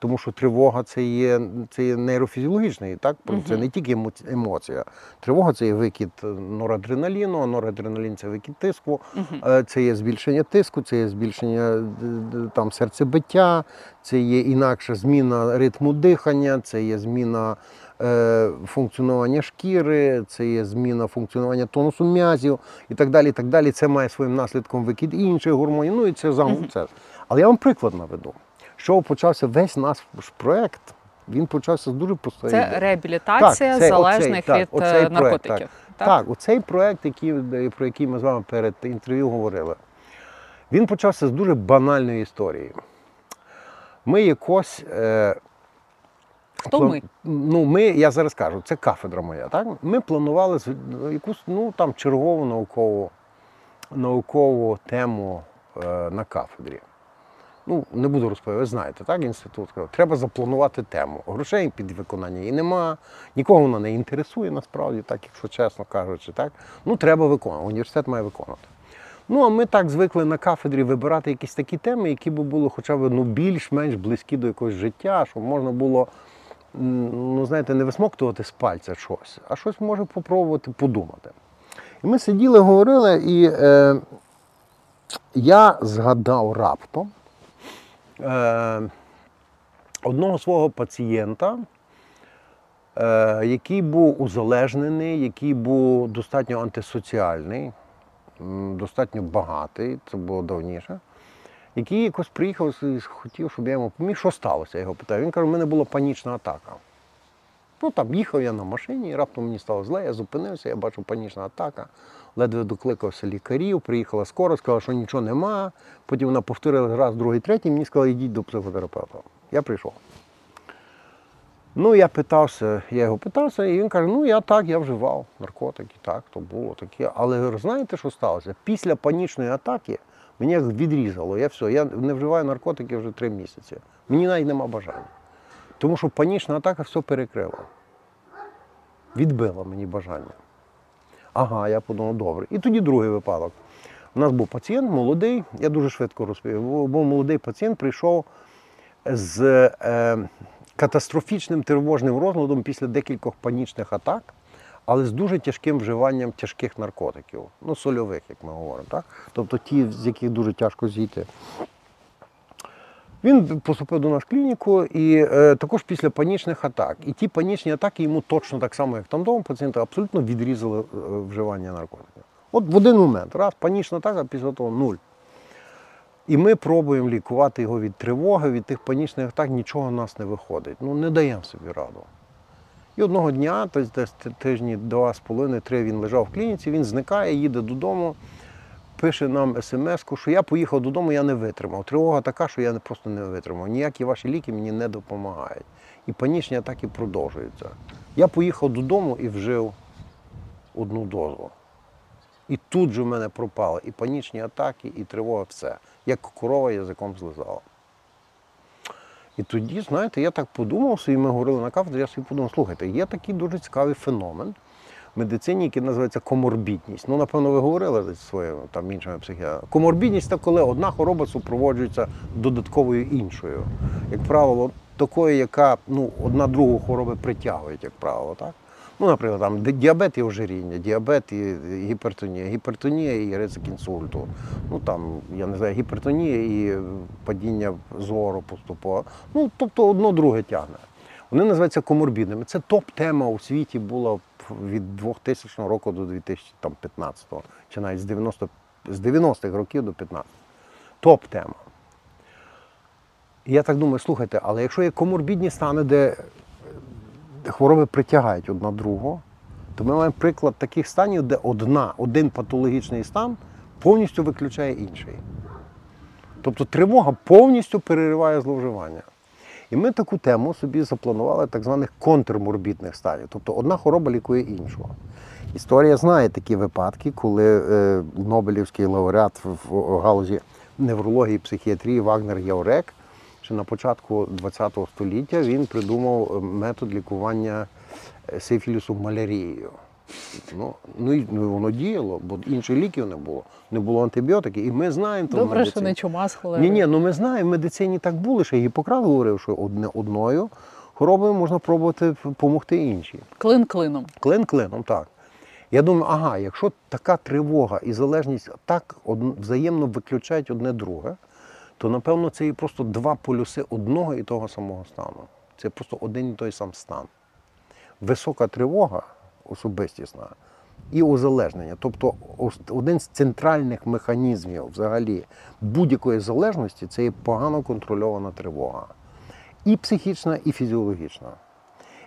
Тому що тривога це є, це є нейрофізіологічний, так? Це не тільки емо- емоція. Тривога це є викид е, норадреналіну, а норадреналін це викид тиску, Е, це є збільшення тиску, це є збільшення е, там, серцебиття, це є інакша зміна ритму дихання, це є зміна е, функціонування шкіри, це є зміна функціонування тонусу м'язів і так далі. і так далі. Це має своїм наслідком викид інших гормонів. Ну і це це. Але я вам приклад наведу. Що почався весь наш проект, він почався з дуже простої. Це ідеї. реабілітація Так, це залежних оцей, так, від оцей е, проект, наркотиків. Так. так, оцей проект, який, про який ми з вами перед інтерв'ю говорили, він почався з дуже банальної історії. Ми якось. Е, Хто план- ми? Ну, ми, я зараз кажу, це кафедра моя. Так? Ми планували якусь ну, там, чергову наукову, наукову тему е, на кафедрі. Ну, не буду розповідати, знаєте, так, інститут треба запланувати тему. Грошей під виконання її нема, нікого вона не інтересує насправді, так, якщо чесно кажучи, так. Ну, треба виконувати. Університет має виконувати. Ну, а ми так звикли на кафедрі вибирати якісь такі теми, які б були хоча б ну, більш-менш близькі до якогось життя, щоб можна було, ну, знаєте, не висмоктувати з пальця щось, а щось може попробувати подумати. І ми сиділи, говорили, і е, я згадав раптом е, одного свого пацієнта, е, який був узалежнений, який був достатньо антисоціальний, достатньо багатий, це було давніше, який якось приїхав і хотів, щоб я йому поміг, що сталося. Я його питаю. Він каже, у мене була панічна атака. Ну там їхав я на машині, і раптом мені стало зле, я зупинився, я бачу панічна атака. Ледве докликався лікарів, приїхала скоро, сказала, що нічого нема. Потім вона повторила раз, другий, третій, мені сказали, йдіть до психотерапевта. Я прийшов. Ну, я питався, я його питався, і він каже: ну я так, я вживав наркотики, так, то було таке. Але знаєте, що сталося? Після панічної атаки мені як відрізало. Я все, я не вживаю наркотики вже три місяці. Мені навіть нема бажання. Тому що панічна атака все перекрила. Відбила мені бажання. Ага, я подумав, добре. І тоді другий випадок. У нас був пацієнт молодий, я дуже швидко розповів. Був молодий пацієнт, прийшов з е, катастрофічним тривожним розладом після декількох панічних атак, але з дуже тяжким вживанням тяжких наркотиків, ну, сольових, як ми говоримо, так? тобто ті, з яких дуже тяжко зійти. Він поступив до нас в клініку і е, також після панічних атак. І ті панічні атаки йому точно так само, як там вдома пацієнта, абсолютно відрізали е, вживання наркотиків. От в один момент, раз, панічна атака, після того нуль. І ми пробуємо лікувати його від тривоги, від тих панічних атак, нічого в нас не виходить. Ну, не даємо собі раду. І одного дня, тобто десь тижні два з половиною, три він лежав в клініці, він зникає, їде додому, пише нам смс, що я поїхав додому, я не витримав. Тривога така, що я просто не витримав. Ніякі ваші ліки мені не допомагають. І панічні атаки продовжуються. Я поїхав додому і вжив одну дозу. І тут же в мене пропали і панічні атаки, і тривога, все. Як корова язиком злизала. І тоді, знаєте, я так подумав, собі, ми говорили на кафедрі, я собі подумав, слухайте, є такий дуже цікавий феномен медицині, який називається коморбідність. Ну, напевно, ви говорили зі своїми там іншими психіатрами. Коморбідність це коли одна хвороба супроводжується додатковою іншою. Як правило, такою, яка ну, одна другу хвороби притягують, як правило, так? Ну, наприклад, там діабет і ожиріння, діабет і гіпертонія, гіпертонія і ризик інсульту. Ну там, я не знаю, гіпертонія і падіння зору поступово. Ну, тобто одно друге тягне. Вони називаються коморбідними. Це топ-тема у світі була від 2000 року до 2015, чи навіть з 90 з 90-х років до 15. Топ-тема. Я так думаю, слухайте, але якщо є коморбідні стани, де хвороби притягають одна другу, то ми маємо приклад таких станів, де одна, один патологічний стан повністю виключає інший. Тобто тривога повністю перериває зловживання. І ми таку тему собі запланували так званих контрморбідних станів. Тобто одна хвороба лікує іншу. Історія знає такі випадки, коли е, Нобелівський лауреат в, в галузі неврології і психіатрії Вагнер Яурек ще на початку ХХ століття він придумав е, метод лікування е, сифілісу малярією. Ну, ну, ну, воно діяло, бо інших ліків не було. Не було антибіотиків. І ми знаємо то Добре, що не чума з. Ні, ні, ну ми знаємо, в медицині так було, що Гіппократ говорив, що одне одною хворобою можна пробувати допомогти іншій. Клин клином. Клин клином, так. Я думаю, ага, якщо така тривога і залежність так од- взаємно виключають одне друге, то напевно це і просто два полюси одного і того самого стану. Це просто один і той сам стан. висока тривога особистісна і узалежнення. Тобто один з центральних механізмів взагалі будь-якої залежності це є погано контрольована тривога. І психічна, і фізіологічна.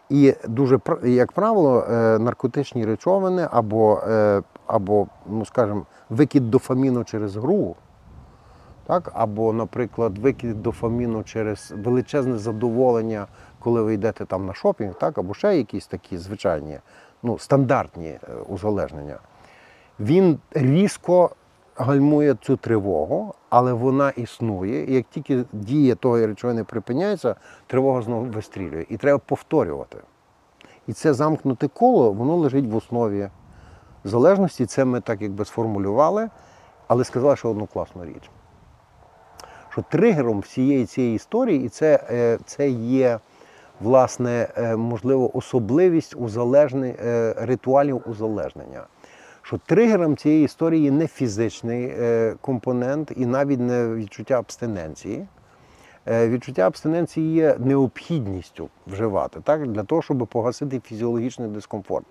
І дуже як правило, е, наркотичні речовини або, е, або ну скажімо, викид дофаміну через гру, так? або, наприклад, викид дофаміну через величезне задоволення, коли ви йдете там на шопінг, так? або ще якісь такі звичайні, ну, стандартні е, узалежнення. Він різко гальмує цю тривогу, але вона існує. І як тільки дія тої речовини припиняється, тривога знову вистрілює. І треба повторювати. І це замкнуте коло, воно лежить в основі залежності. Це ми так якби сформулювали, але сказали, що одну класну річ. Що тригером всієї цієї історії, і це, е, це є, власне, е, можливо, особливість узалежни, е, ритуалів узалежнення. Що тригером цієї історії не фізичний е, компонент і навіть не відчуття абстиненції. Е, Відчуття абстиненції є необхідністю вживати так, для того, щоб погасити фізіологічний дискомфорт.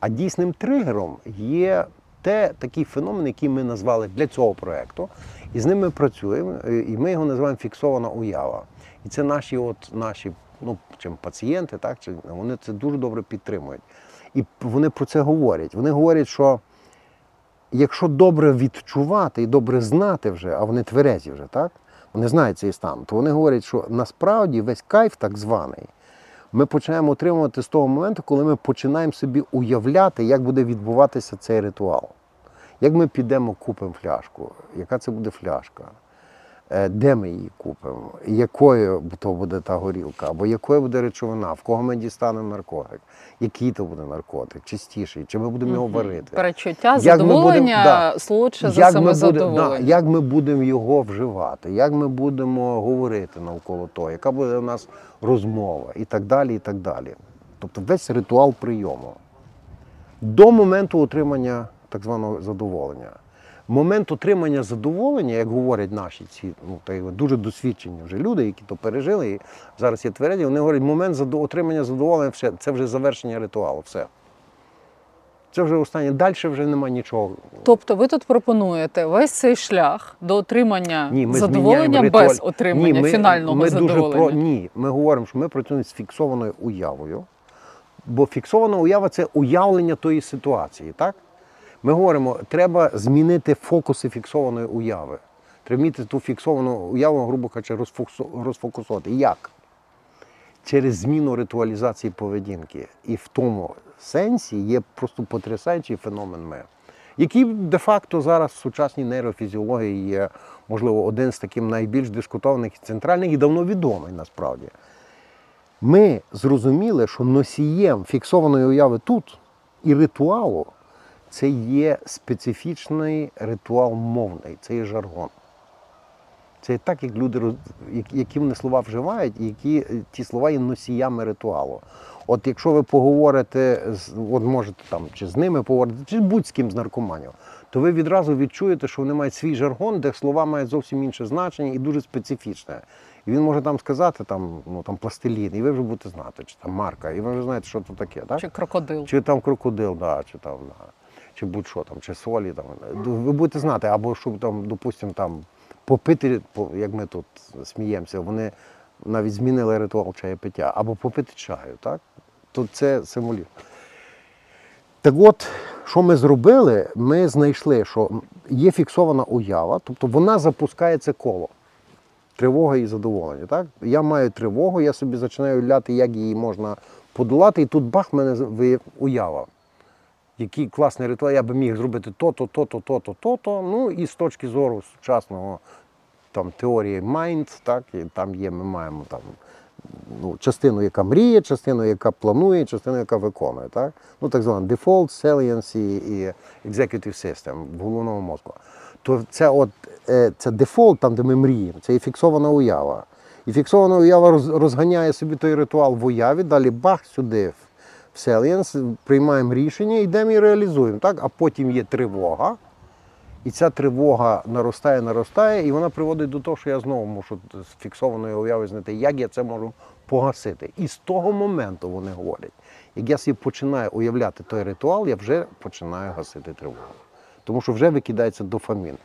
А дійсним тригером є те, такий феномен, який ми назвали для цього проєкту. І з ним ми працюємо, і ми його називаємо фіксована уява. І це наші, от, наші ну, чим пацієнти, так, чи, вони це дуже добре підтримують. І вони про це говорять. Вони говорять, що якщо добре відчувати і добре знати вже, а вони тверезі вже, так? Вони знають цей стан, то вони говорять, що насправді весь кайф, так званий, ми починаємо отримувати з того моменту, коли ми починаємо собі уявляти, як буде відбуватися цей ритуал. Як ми підемо, купимо фляжку, яка це буде фляжка, де ми її купимо, якою то буде та горілка, або якою буде речовина, в кого ми дістанемо наркотик, який то буде наркотик, чистіший, чи ми будемо його варити. Перечуття, Як задоволення да. солодше за саме ми, да, задоволення. як ми будемо його вживати, як ми будемо говорити навколо того, яка буде у нас розмова і так далі. і так далі. Тобто весь ритуал прийому до моменту отримання так званого задоволення. Момент отримання задоволення, як говорять наші ці ну, та дуже досвідчені вже люди, які то пережили, і зараз є тверезі, вони говорять, момент отримання задоволення все, це вже завершення ритуалу. Все. Це вже останнє. Далі вже немає нічого. Тобто ви тут пропонуєте весь цей шлях до отримання Ні, ми задоволення без отримання Ні, ми, фінального ми задоволення. Дуже про... Ні, ми говоримо, що ми працюємо з фіксованою уявою. Бо фіксована уява це уявлення тої ситуації, так? Ми говоримо, треба змінити фокуси фіксованої уяви. Треба вміти ту фіксовану уяву, грубо кажучи, розфокусувати. Як? Через зміну ритуалізації поведінки. І в тому сенсі є просто потрясаючий феномен ми, який де-факто зараз в сучасній нейрофізіології є, можливо, один з таких найбільш дискутованих і центральних і давно відомий насправді. Ми зрозуміли, що носієм фіксованої уяви тут і ритуалу це є специфічний ритуал мовний, це є жаргон. Це так, як люди, які вони слова вживають, і які е, ті слова є носіями ритуалу. От якщо ви поговорите, от можете там чи з ними поговорити, чи будь з ким з наркоманів, то ви відразу відчуєте, що вони мають свій жаргон, де слова мають зовсім інше значення і дуже специфічне. І він може там сказати там, ну, там пластилін, і ви вже будете знати, чи там марка, і ви вже знаєте, що це таке. Так? Чи крокодил. Чи там крокодил, да, чи там, да, чи будь-що там, чи солі. Там. Ви будете знати, або щоб там, допустимо, там попити, як ми тут сміємося, вони навіть змінили ритуал чаєпиття, або попити чаю, так? То це символізм. Так от, що ми зробили? Ми знайшли, що є фіксована уява, тобто вона запускає це коло. Тривога і задоволення. Так? Я маю тривогу, я собі починаю уявляти, як її можна подолати, і тут бах, в мене уява. Який класний ритуал, я би міг зробити то-то, то-то, то-то, то-то. Ну і з точки зору сучасного там, теорії Mind, так, і там є, ми маємо там, ну, частину, яка мріє, частину, яка планує, частину, яка виконує. Так? Ну, так звана default, salience і, і executive system в головному мозку. То це от е, це дефолт, там, де ми мріємо, це і фіксована уява. І фіксована уява розганяє собі той ритуал в уяві, далі бах сюди в- в приймаємо рішення, йдемо і реалізуємо. Так? А потім є тривога. І ця тривога наростає, наростає, і вона приводить до того, що я знову мушу з фіксованої уяви знайти, як я це можу погасити. І з того моменту вони говорять, Як я собі починаю уявляти той ритуал, я вже починаю гасити тривогу. Тому що вже викидається дофамін.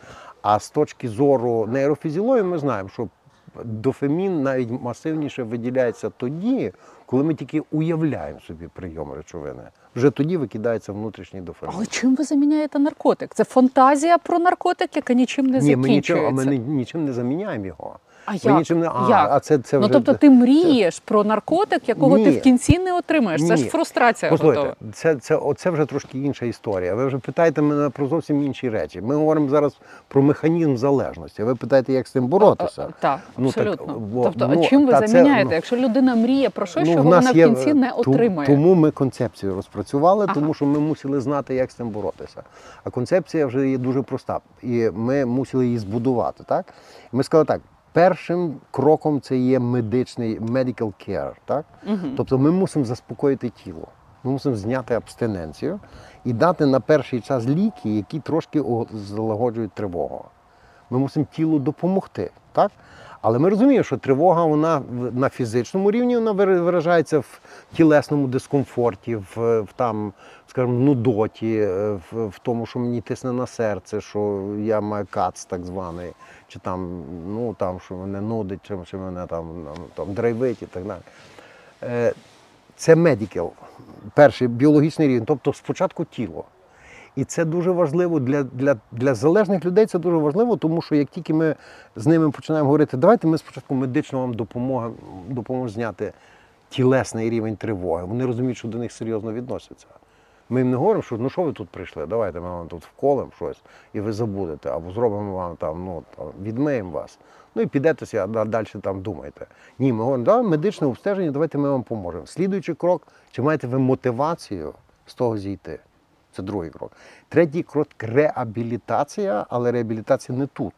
А з точки зору нейрофізіології ми знаємо, що дофамін навіть масивніше виділяється тоді, коли ми тільки уявляємо собі прийом речовини. Вже тоді викидається внутрішній дофамін. Але чим ви заміняєте наркотик? Це фантазія про наркотик, яка нічим не Ні, ми нічим, ми нічим не заміняємо його. А як? нічим не а, Як? а це, це ну тобто ти мрієш про наркотик, якого ти в кінці не отримаєш. Це ж фрустрація Послухайте, готова. це, це, оце вже трошки інша історія. Ви вже питаєте мене про зовсім інші речі. Ми говоримо зараз про механізм залежності. Ви питаєте, як з цим боротися? А, Так, Ну, так, бо- тобто, ну, а чим ви та це, заміняєте? ну, Якщо людина мріє про щось, Ну, нас вона в є, кінці не отримає. Тому ми концепцію розпрацювали, Ага. тому що ми мусили знати, як з цим боротися. А концепція вже є дуже проста. І ми мусили її збудувати. Так? Ми сказали так. Першим кроком це є медичний medical care, так? Мгм. Тобто ми мусимо заспокоїти тіло. Ми мусимо зняти абстиненцію і дати на перший час ліки, які трошки залагоджують тривогу. Ми мусимо тілу допомогти. Так? Але ми розуміємо, що тривога вона на фізичному рівні вона вир- виражається в тілесному дискомфорті, в, в там, скажімо, нудоті, е, в, в тому, що мені тисне на серце, що я маю кац так званий, чи там, ну, там, що мене нудить, чи, чи мене там, там драйвить і так далі. Е, Це медикал, перший біологічний рівень, тобто спочатку тіло. І це дуже важливо для, для, для залежних людей. Це дуже важливо, тому що як тільки ми з ними починаємо говорити, давайте ми спочатку медично вам допоможемо допоможемо зняти тілесний рівень тривоги. Вони розуміють, що до них серйозно відносяться. Ми їм не говоримо, що ну що ви тут прийшли, давайте ми вам тут вколемо щось, і ви забудете, або зробимо вам там, ну там, відмиємо вас. Ну і підете, а далі там думайте. Ні, ми говоримо, да, медичне обстеження, давайте ми вам поможемо. Слідуючий крок, чи маєте ви мотивацію з того зійти? Це другий крок. Третій крок реабілітація, але реабілітація не тут.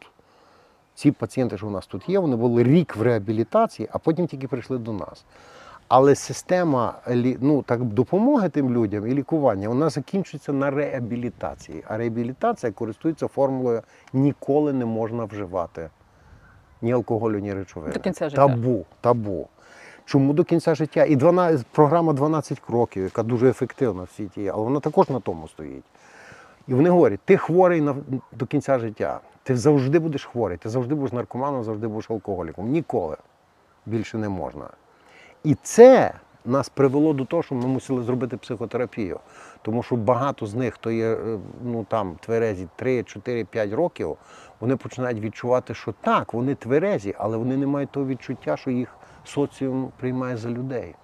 Ці пацієнти, що у нас тут є, вони були рік в реабілітації, а потім тільки прийшли до нас. Але система ну, так, допомоги тим людям і лікування вона закінчується на реабілітації. А реабілітація користується формулою ніколи не можна вживати ні алкоголю, ні речовини. До кінця життя. Табу. Табу. Чому до кінця життя? І 12, програма 12 кроків, яка дуже ефективна в світі але вона також на тому стоїть. І вони говорять, ти хворий на, до кінця життя, ти завжди будеш хворий, ти завжди будеш наркоманом, завжди будеш алкоголіком. Ніколи більше не можна. І це нас привело до того, що ми мусили зробити психотерапію. Тому що багато з них, хто є е, ну, там, тверезі 3, 4, 5 років, вони починають відчувати, що так, вони тверезі, але вони не мають того відчуття, що їх соціум приймає за людей.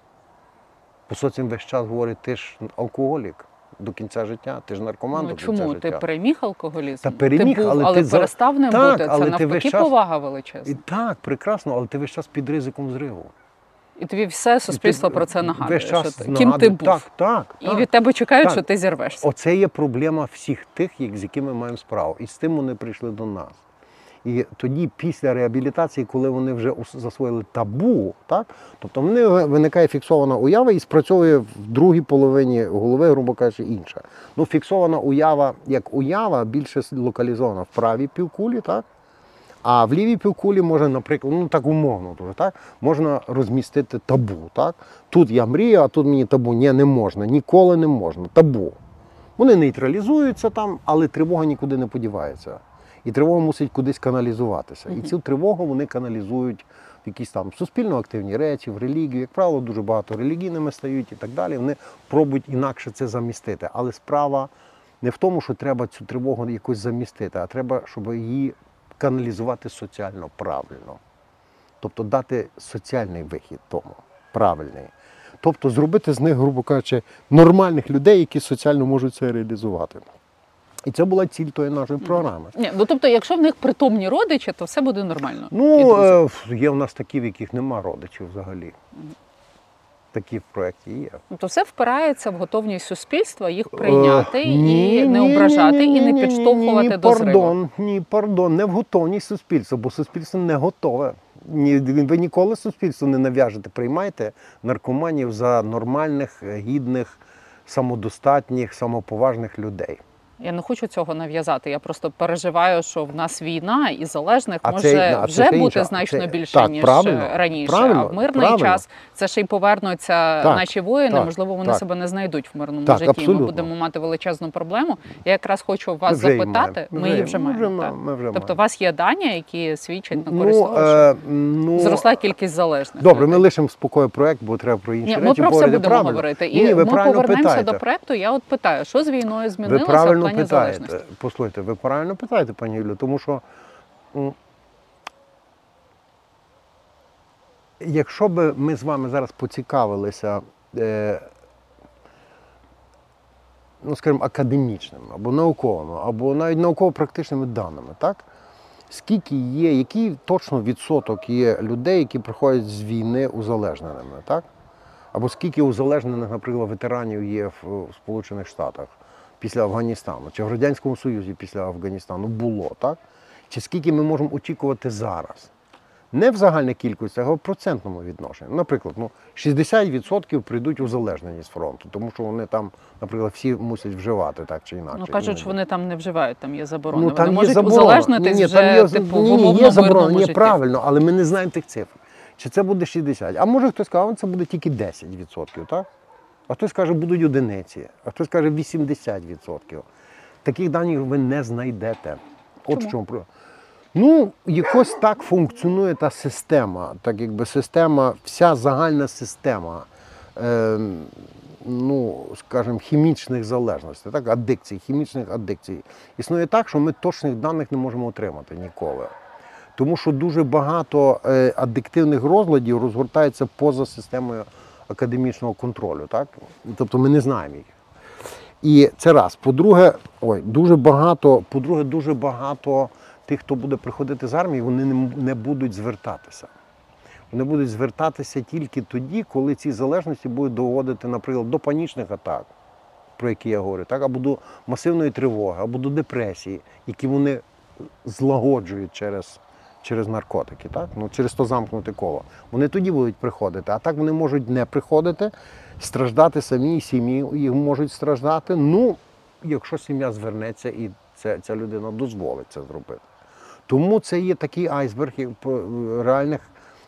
Бо соціум весь час говорить, ти ж алкоголік до кінця життя, ти ж наркоман Ну, до кінця чому життя. ти переміг алкоголізм? Та переміг, ти був, але але ти перестав ним Так, бути. Це але ти весь час- повага І величезна. так, прекрасно, але ти весь час під ризиком зриву. І тобі все суспільство ти про це нагадує. Весь час що ти, ким ти був. Так, так. І так. від тебе чекають, Так. що ти зірвешся. Оце є проблема всіх тих, з якими ми маємо справу. І з тим вони прийшли до нас. І тоді, після реабілітації, коли вони вже засвоїли табу, так? тобто в них виникає фіксована уява і спрацьовує в другій половині голови, грубо кажучи, інша. Ну, фіксована уява, як уява, більше локалізована в правій півкулі, так? А в лівій півкулі може, наприклад, ну так умовно дуже, так? можна розмістити табу. Так? Тут я мрію, а тут мені табу. Ні, не можна, ніколи не можна. Табу. Вони нейтралізуються там, але тривога нікуди не подівається. І тривога мусить кудись каналізуватися. І цю тривогу вони каналізують в якісь там суспільно активні речі, в релігію. Як правило, дуже багато релігійними стають і так далі. Вони пробують інакше це замістити. Але справа не в тому, що треба цю тривогу якось замістити, а треба, щоб її каналізувати соціально правильно. Тобто дати соціальний вихід тому, правильний. Тобто зробити з них, грубо кажучи, нормальних людей, які соціально можуть це реалізувати. І це була ціль тої нашої програми. Ні, ну тобто, якщо в них притомні родичі, то все буде нормально. Ну, е, є в нас такі, в яких нема родичів взагалі. Такі в проєкті є. Тобто все впирається в готовність суспільства їх прийняти Е, ні, і не ні, ображати, ні, і не ні, ні, підштовхувати ні, до зриву. пардон, Ні, пардон, не в готовність суспільства, бо суспільство не готове. Ні, ви ніколи суспільству не нав'яжете, приймайте наркоманів за нормальних, е, гідних, самодостатніх, самоповажних людей. Я не хочу цього нав'язати. Я просто переживаю, що в нас війна і залежних А може це- а це вже ще бути інша- значно це- більше так, ніж правильно, раніше. правильно, а в мирний правильно. час це ще й повернуться Так, наші воїни. так, можливо, вони так. себе не знайдуть в мирному Так, житті. і Ми будемо мати величезну проблему. Я якраз хочу вас вже її запитати. маємо. Ми її вже ми маємо. маємо, ми вже Тобто, у вас є дані, які свідчать на Ну, користь того, що е, ну, зросла кількість залежних. Добре, ми лишимо спокою проект, бо треба про інші Ні, речі ми про все будемо говорити. І ми повернемося до проекту. Я от питаю, що з війною змінилося питаєте. Послухайте, ви правильно питаєте, пані Юлю, тому що якщо б ми з вами зараз поцікавилися, е, ну, скажімо, академічними або науковими, або навіть науково-практичними даними, так? Скільки є, який точно відсоток є людей, які приходять з війни узалежненими, так? Або скільки узалежнених, наприклад, ветеранів є в, в Сполучених Штатах після Афганістану, чи в Радянському Союзі після Афганістану було, так? Чи скільки ми можемо очікувати зараз? Не в загальній кількості, а в процентному відношенні. Наприклад, ну, 60% прийдуть узалежнені з фронту, тому що вони там, наприклад, всі мусять вживати так чи інакше. Ну кажуть, що вони там не вживають, там є заборони. Ну, вони є можуть заборона. узалежнитись Ні, вже там є, типу ні, є заборона, ні, правильно, але ми не знаємо тих цифр. Чи це буде 60%. а може хтось каже, «А, це буде тільки 10%, так? А хтось каже, будуть одиниці, а хтось каже 80%. Таких даних ви не знайдете. От Чому? в чому про- Ну, якось так функціонує та система, так якби система, вся загальна система, е, ну, скажімо, хімічних залежностей, так, адикцій, хімічних адикцій. Існує так, що ми точних даних не можемо отримати ніколи. Тому що дуже багато е, адиктивних розладів розгортається поза системою академічного контролю. Так? Тобто ми не знаємо їх. І це раз. По-друге, ой, дуже багато, по-друге, дуже багато тих, хто буде приходити з армії, вони не, будуть звертатися. Вони будуть звертатися тільки тоді, коли ці залежності будуть доводити, наприклад, до панічних атак, про які я говорю, так? або до масивної тривоги, або до депресії, які вони злагоджують через, через наркотики, так? ну, через то замкнуте коло. Вони тоді будуть приходити, а так вони можуть не приходити, страждати самі, сім'ї їх можуть страждати. Ну, якщо сім'я звернеться і ця, ця людина дозволить це зробити. Тому це є такий айсберг реальних,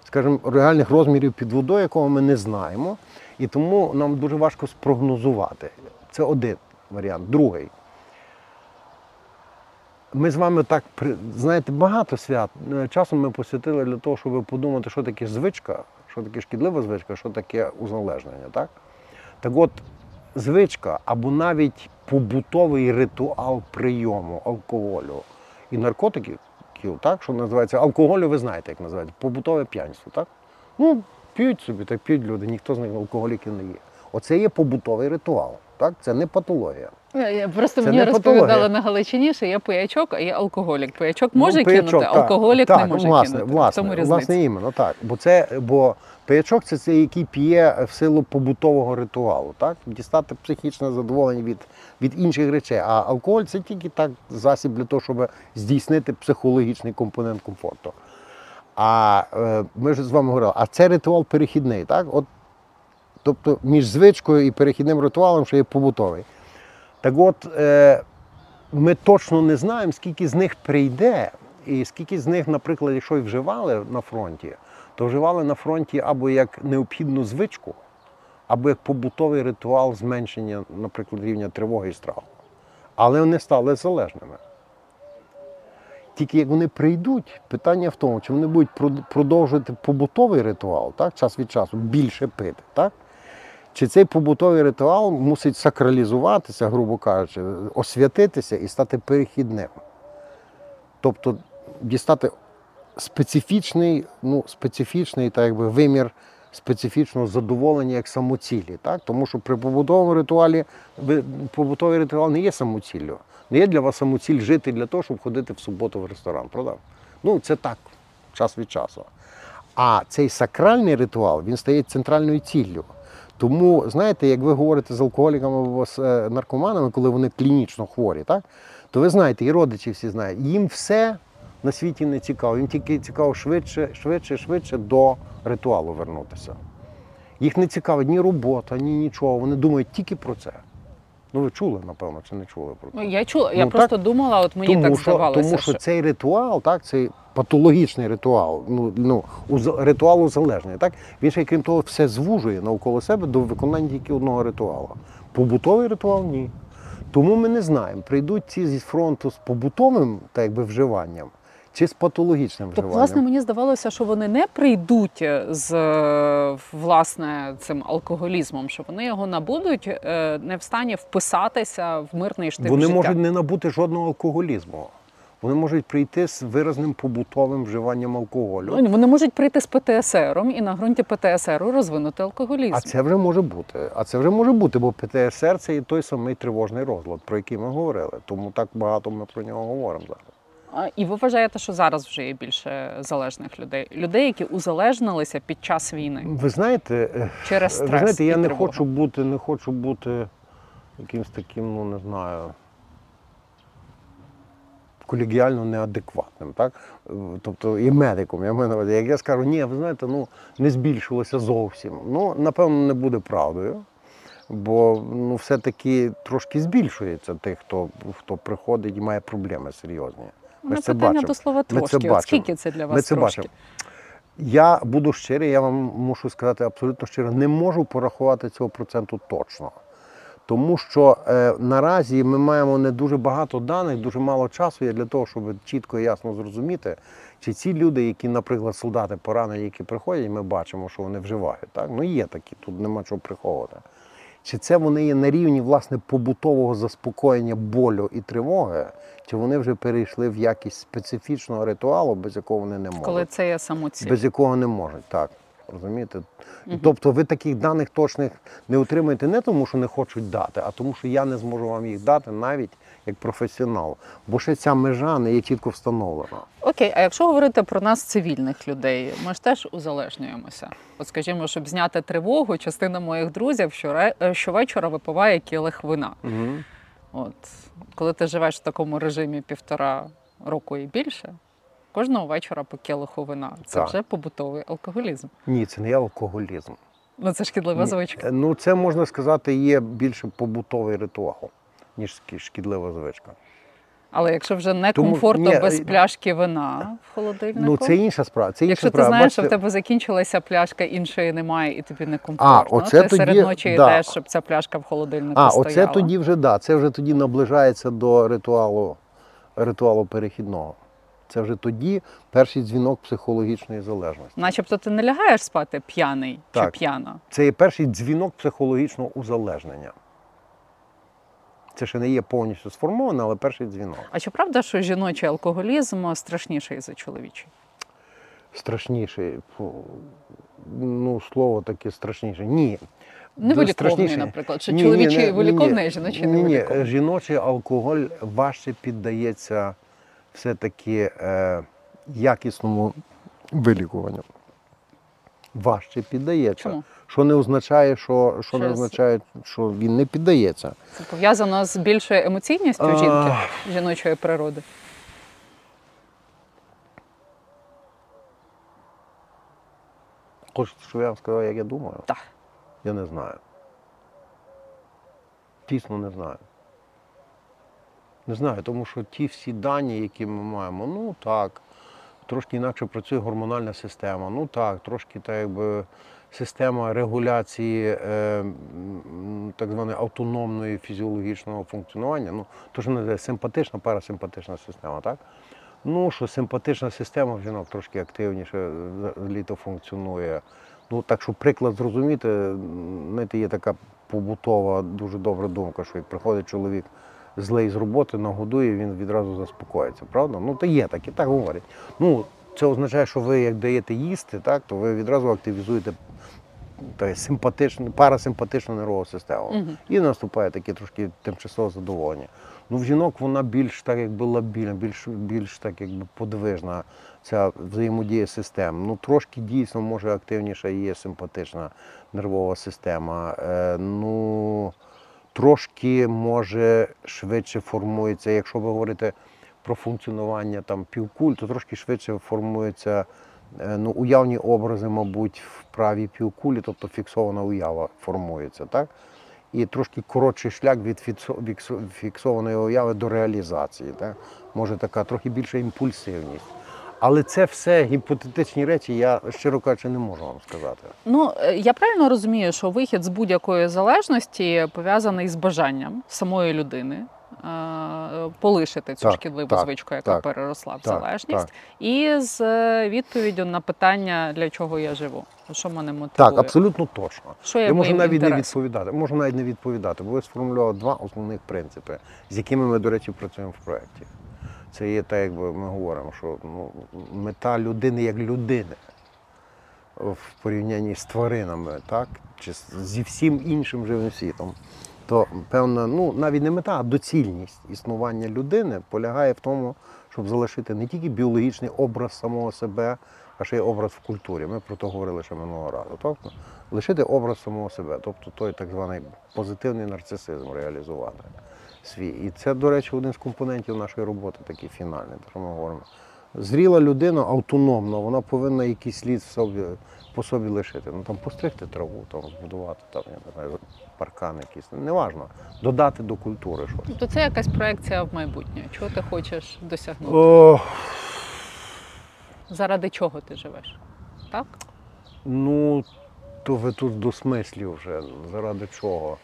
скажімо, реальних розмірів під водою, якого ми не знаємо. І тому нам дуже важко спрогнозувати. Це один варіант. Другий. Ми з вами так, знаєте, багато свят. е, Часом ми посвятили для того, щоб подумати, що таке звичка, що таке шкідлива звичка, що таке узалежнення. Так, так от, звичка або навіть побутовий ритуал прийому алкоголю і наркотиків, так, що називається алкоголю, ви знаєте, як називається, побутове п'янство. Так? Ну, п'ють собі, так п'ють люди, ніхто з них алкоголіків не є. Оце є побутовий ритуал. Так? Це не патологія. Я- я- Просто Це мені розповідали патологія. на Галичині, що є пиячок, а є алкоголік. Пиячок Ну, може пиячок, кинути, так. алкоголік так, не може власне, кинути. Власне, в тому власне, іменно так. Бо це, бо пиячок це, це який п'є в силу побутового ритуалу, так? Дістати психічне задоволення від, від інших речей. А алкоголь це тільки так засіб для того, щоб здійснити психологічний компонент комфорту. А е, ми ж з вами говорили, а це ритуал перехідний, так? От, тобто між звичкою і перехідним ритуалом, що є побутовий. Так от, е, ми точно не знаємо, скільки з них прийде, і скільки з них, наприклад, якщо й вживали на фронті, то вживали на фронті або як необхідну звичку, або як побутовий ритуал зменшення, наприклад, рівня тривоги і страху. Але вони стали залежними. Тільки як вони прийдуть, питання в тому, чи вони будуть продовжувати побутовий ритуал, так, час від часу більше пити, так? Чи цей побутовий ритуал мусить сакралізуватися, грубо кажучи, освятитися і стати перехідним. Тобто дістати специфічний, ну, специфічний так якби, вимір специфічного задоволення як самоцілі. Так? Тому що при побутовому ритуалі побутовий ритуал не є самоціллю. Не є для вас самоціль жити для того, щоб ходити в суботу в ресторан, правда? Ну, це так, час від часу. А цей сакральний ритуал він стає центральною ціллю. Тому, знаєте, як ви говорите з алкоголіками або з е, наркоманами, коли вони клінічно хворі, так? то ви знаєте, і родичі всі знають, їм все на світі не цікаво. Їм тільки цікаво швидше, швидше, швидше до ритуалу вернутися. Їх не цікавить ні робота, ні нічого. Вони думають тільки про це. Ну ви чули, напевно, чи не чули про це? Я чула, я Ну, просто думала, от мені так що, здавалося. тому що що... цей ритуал, так, цей патологічний ритуал, ну, ну, уз- ритуал узалежнення, так, він ще, крім того, все звужує навколо себе до виконання тільки одного ритуалу. Побутовий ритуал ні. Тому ми не знаємо, прийдуть ці зі фронту з побутовим так якби, вживанням чи з патологічним Тобто, вживанням. власне, мені здавалося, що вони не прийдуть з е, власне цим алкоголізмом, що вони його набудуть, е, не в стані вписатися в мирний штиль Вони життя. можуть не набути жодного алкоголізму. Вони можуть прийти з виразним побутовим вживанням алкоголю. Ну, Вони можуть прийти з ПТСРом і на ґрунті ПТСРу розвинути алкоголізм. А це вже може бути. А це вже може бути, бо ПТСР це і той самий тривожний розлад, про який ми говорили. Тому так багато ми про нього говоримо зараз. І ви вважаєте, що зараз вже є більше залежних людей? Людей, які узалежнилися під час війни Ви знаєте, е, через стрес. ви знаєте, я і не тривогу? хочу бути, не хочу бути якимось таким, ну не знаю. Колегіально неадекватним, так? Тобто і медиком. Я маю на увазі. Як я скажу, ні, ви знаєте, ну не збільшилося зовсім. Ну, напевно, не буде правдою. Бо ну, все-таки трошки збільшується тих, хто, хто приходить і має проблеми серйозні. Ми це питання бачимо. до слова Ми це трошки. От скільки це для вас Ми це трошки? бачимо. Я буду щирий, я вам мушу сказати абсолютно щиро, не можу порахувати цього проценту точно. Тому що е, наразі ми маємо не дуже багато даних, дуже мало часу є для того, щоб чітко і ясно зрозуміти, чи ці люди, які, наприклад, солдати поранені, які приходять, ми бачимо, що вони вживають. Так? Ну є такі, тут нема чого приховувати. Чи це вони є на рівні власне побутового заспокоєння болю і тривоги, чи вони вже перейшли в якість специфічного ритуалу, без якого вони не можуть? Коли це є самоціль. без якого не можуть, так. Розумієте? Тобто ви таких даних точних не отримаєте не тому, що не хочуть дати, а тому, що я не зможу вам їх дати навіть як професіонал. Бо ще ця межа не є чітко встановлена. Окей, а якщо говорити про нас, цивільних людей, ми ж теж узалежнюємося. От, скажімо, щоб зняти тривогу, частина моїх друзів е, щовечора випиває кілих вина. Угу. От коли ти живеш в такому режимі півтора року і більше, кожного вечора по келиху вина. Це Так. вже побутовий алкоголізм. Ні, це не є алкоголізм. Ну це шкідлива звичка. Е, Ну, це можна сказати, є більше побутовий ритуал, ніж шкідлива звичка. Але якщо вже не Тому- комфортно ні, без е, пляшки вина в холодильнику. Ну, це інша справа. Це інша Якщо ти знаєш, що в тебе закінчилася пляшка, іншої немає, і тобі не комфортно, оце ти серед ночі да. йдеш, щоб ця пляшка в холодильнику А, стояла. оце тоді вже да, це вже тоді наближається до ритуалу, ритуалу перехідного. Це вже тоді перший дзвінок психологічної залежності. Начебто ти не лягаєш спати п'яний Так. чи п'яна. Це є перший дзвінок психологічного узалежнення. Це ще не є повністю сформоване, але перший дзвінок. А чи правда, що жіночий алкоголізм страшніший за чоловічий? Страшніший. Ну, слово таке страшніше. Ні. Невиліковний, наприклад, що Ні, чоловічий виліковний, а жіночий Ні, ні, жіночий алкоголь важче піддається все-таки е, якісному вилікуванню. Важче піддається. Чому? Що не означає, що, що не означає, що він не піддається. Це пов'язано з більшою емоційністю А. жінки жіночої природи. Хочете, щоб я вам сказав, як я думаю? Так. Я не знаю. Дійсно не знаю. Не знаю, тому що ті всі дані, які ми маємо, ну так, трошки інакше працює гормональна система, ну так, трошки так якби система регуляції е, так званої автономної фізіологічного функціонування, ну, то, що називається симпатична, парасимпатична система, так? Ну, що симпатична система в жінок трошки активніше літо функціонує. Ну, так що приклад зрозуміти, знаєте, є така побутова, дуже добра думка, що як приходить чоловік злий з роботи, нагодує, він відразу заспокоїться, правда? Ну, то є таке, так говорять. Ну, це означає, що ви як даєте їсти, так, то ви відразу активізуєте та, симпатичну, парасимпатичну нервову систему. Мгм. І наступає таке трошки тимчасове задоволення. Ну, в жінок вона більш так якби лабільна, більш, більш так якби подвижна ця взаємодія систем. Ну, трошки дійсно може активніша є симпатична нервова система. Е, ну, трошки може швидше формується, якщо ви говорите про функціонування там півкуль, то трошки швидше формуються е, ну, уявні образи, мабуть, в правій півкулі, тобто фіксована уява формується, так? і трошки коротший шлях від фіксо- фіксо- фіксованої уяви до реалізації. Так? Може така трохи більша імпульсивність. Але це все гіпотетичні речі, я щиро кажучи, не можу вам сказати. Ну е, я правильно розумію, що вихід з будь-якої залежності пов'язаний з бажанням самої людини. Е, Полишити цю Так, шкідливу так, звичку, яка так, переросла в залежність, так. і з е, відповіддю на питання, для чого я живу, що мене мотивує. Так, абсолютно точно. Що є Я можу навіть не відповідати. Можу навіть не відповідати, бо ви сформулювали два основних принципи, з якими ми, до речі, працюємо в проєкті. Це є так, якби ми говоримо, що ну, мета людини як людини в порівнянні з тваринами, так? чи зі всім іншим живим світом. То певна, ну навіть не мета, а доцільність існування людини полягає в тому, щоб залишити не тільки біологічний образ самого себе, а ще й образ в культурі. Ми про це говорили ще минулого разу. Тобто лишити образ самого себе, тобто той так званий позитивний нарцисизм реалізувати свій. І це, до речі, один з компонентів нашої роботи, такий фінальний, про ми говоримо. Зріла людина автономно, вона повинна якийсь слід собі, по собі лишити. Ну там постригти траву, там збудувати там, я не знаю, паркан якийсь. Неважно. Додати до культури щось. Тобто це якась проекція в майбутнє. Чого ти хочеш досягнути? О, Заради чого ти живеш? Так? ну, то ви тут до смислів вже. Заради чого?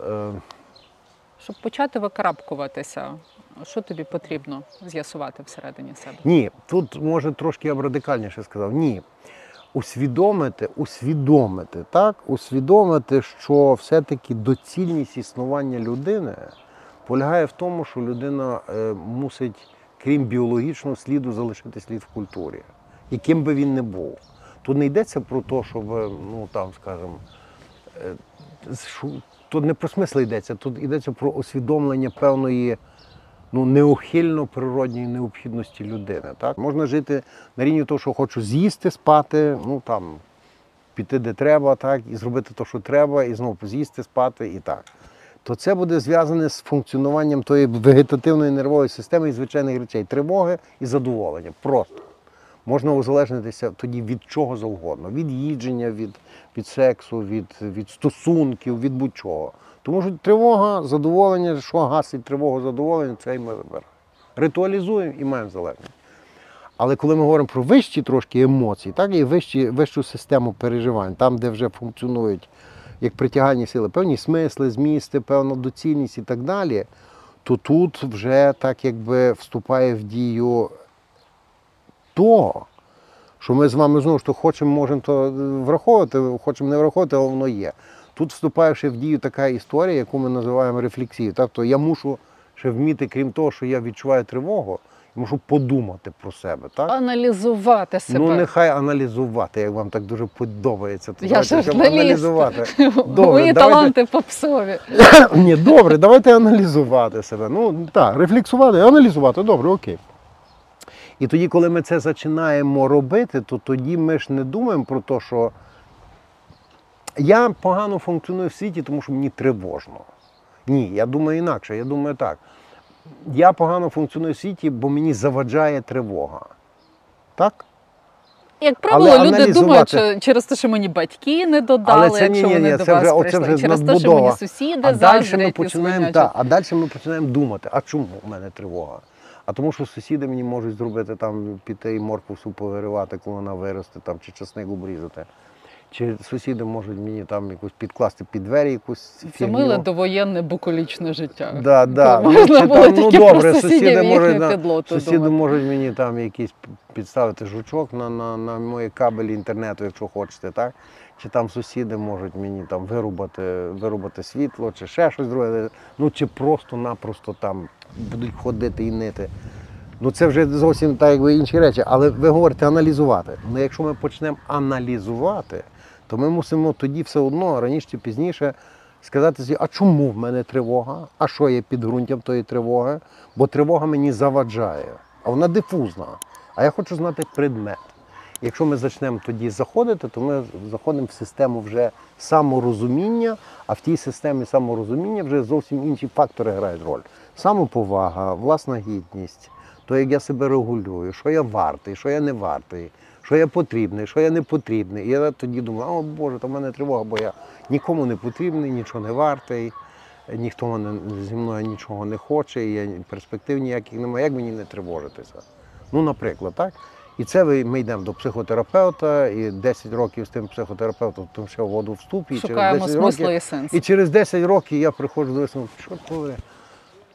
Е, Щоб почати викарабкуватися, що тобі потрібно з'ясувати всередині себе? Ні, тут може трошки я б радикальніше сказав. Ні. Усвідомити, усвідомити, так? Усвідомити, що все-таки доцільність існування людини полягає в тому, що людина е, мусить, крім біологічного сліду, залишити слід в культурі, яким би він не був. Тут не йдеться про те, щоб, е, ну там, скажімо, е, тут не про смисл йдеться, тут йдеться про усвідомлення певної ну, неухильно природньої необхідності людини. Так? Можна жити на рівні того, що хочу з'їсти, спати, ну там піти де треба, так, і зробити те, що треба, і знову з'їсти, спати і так. То це буде зв'язане з функціонуванням тої вегетативної нервової системи і звичайних речей тривоги і задоволення. Просто. Можна узалежнитися тоді від чого завгодно, від їдження, від, від сексу, від, від стосунків, від будь-чого. Тому що тривога, задоволення, що гасить тривогу, задоволення, це і ми. Ритуалізуємо і маємо залежність. Але коли ми говоримо про вищі трошки емоції, так і вищі, вищу систему переживань, там, де вже функціонують як притягальні сили, певні смисли, змісти, певна доцільність і так далі, то тут вже так якби вступає в дію то, що ми з вами знову ж то хочемо, можемо то враховувати, хочемо не враховувати, але воно є. Тут вступає ще в дію така історія, яку ми називаємо рефлексією. Тобто я мушу ще вміти, крім того, що я відчуваю тривогу, я мушу подумати про себе. Так? Аналізувати себе. Ну, нехай аналізувати, як вам так дуже подобається. То Я давайте, щоб аналізувати. Мої давайте. таланти попсові. Ні, добре, давайте аналізувати себе. Ну так, рефлексувати, аналізувати, добре, окей. І тоді, коли ми це починаємо робити, то тоді ми ж не думаємо про те, що я погано функціоную в світі, тому що мені тривожно. Ні, я думаю інакше. Я думаю так. Я погано функціоную в світі, бо мені заваджає тривога. Так? Як правило, Але люди аналізувати- думають, що через те, що мені батьки не додали, Але це ні, якщо ні, вони ні, до це вас вже, оце прийшли, вже через те, що надбудова. мені сусіди А далі ми заздрять і починаємо, свинячать. та, а далі ми починаємо думати, а чому в мене тривога? А тому, що сусіди мені можуть зробити там піти і моркву супу виривати, коли вона виросте, там, чи часник обрізати. Чи сусіди можуть мені там якусь підкласти під двері якусь Це миле довоєнне буколічне життя. Да, да. Коли можна було там, тільки про сусідів і їхню можуть, підлоту сусіди думати. можуть мені там якийсь підставити жучок на, на, на мої кабелі інтернету, якщо хочете, так? Чи там сусіди можуть мені там вирубати, вирубати світло, чи ще щось друге. Ну чи просто-напросто там будуть ходити і нити. Ну це вже зовсім так, якби інші речі. Але ви говорите аналізувати. Ну якщо ми почнемо аналізувати, то ми мусимо тоді все одно раніше чи пізніше сказати собі, а чому в мене тривога? А що є підґрунтям тої тривоги? Бо тривога мені заваджає, а вона дифузна. А я хочу знати предмет. Якщо ми почнемо тоді заходити, то ми заходимо в систему вже саморозуміння, а в тій системі саморозуміння вже зовсім інші фактори грають роль. Самоповага, власна гідність, то як я себе регулюю, що я вартий, що я не вартий, що я потрібний, що я не потрібний. І я тоді думав, о Боже, то в мене тривога, бо я нікому не потрібний, нічого не вартий, ніхто мене зі мною нічого не хоче, і я перспектив ніяких немає. Як мені не тривожитися? Ну, наприклад, так? І це ми йдемо до психотерапевта, і 10 років з тим психотерапевтом ще в воду вступ, і Шукаємо через 10 років, і і через 10 років я приходжу до висновку, що коли.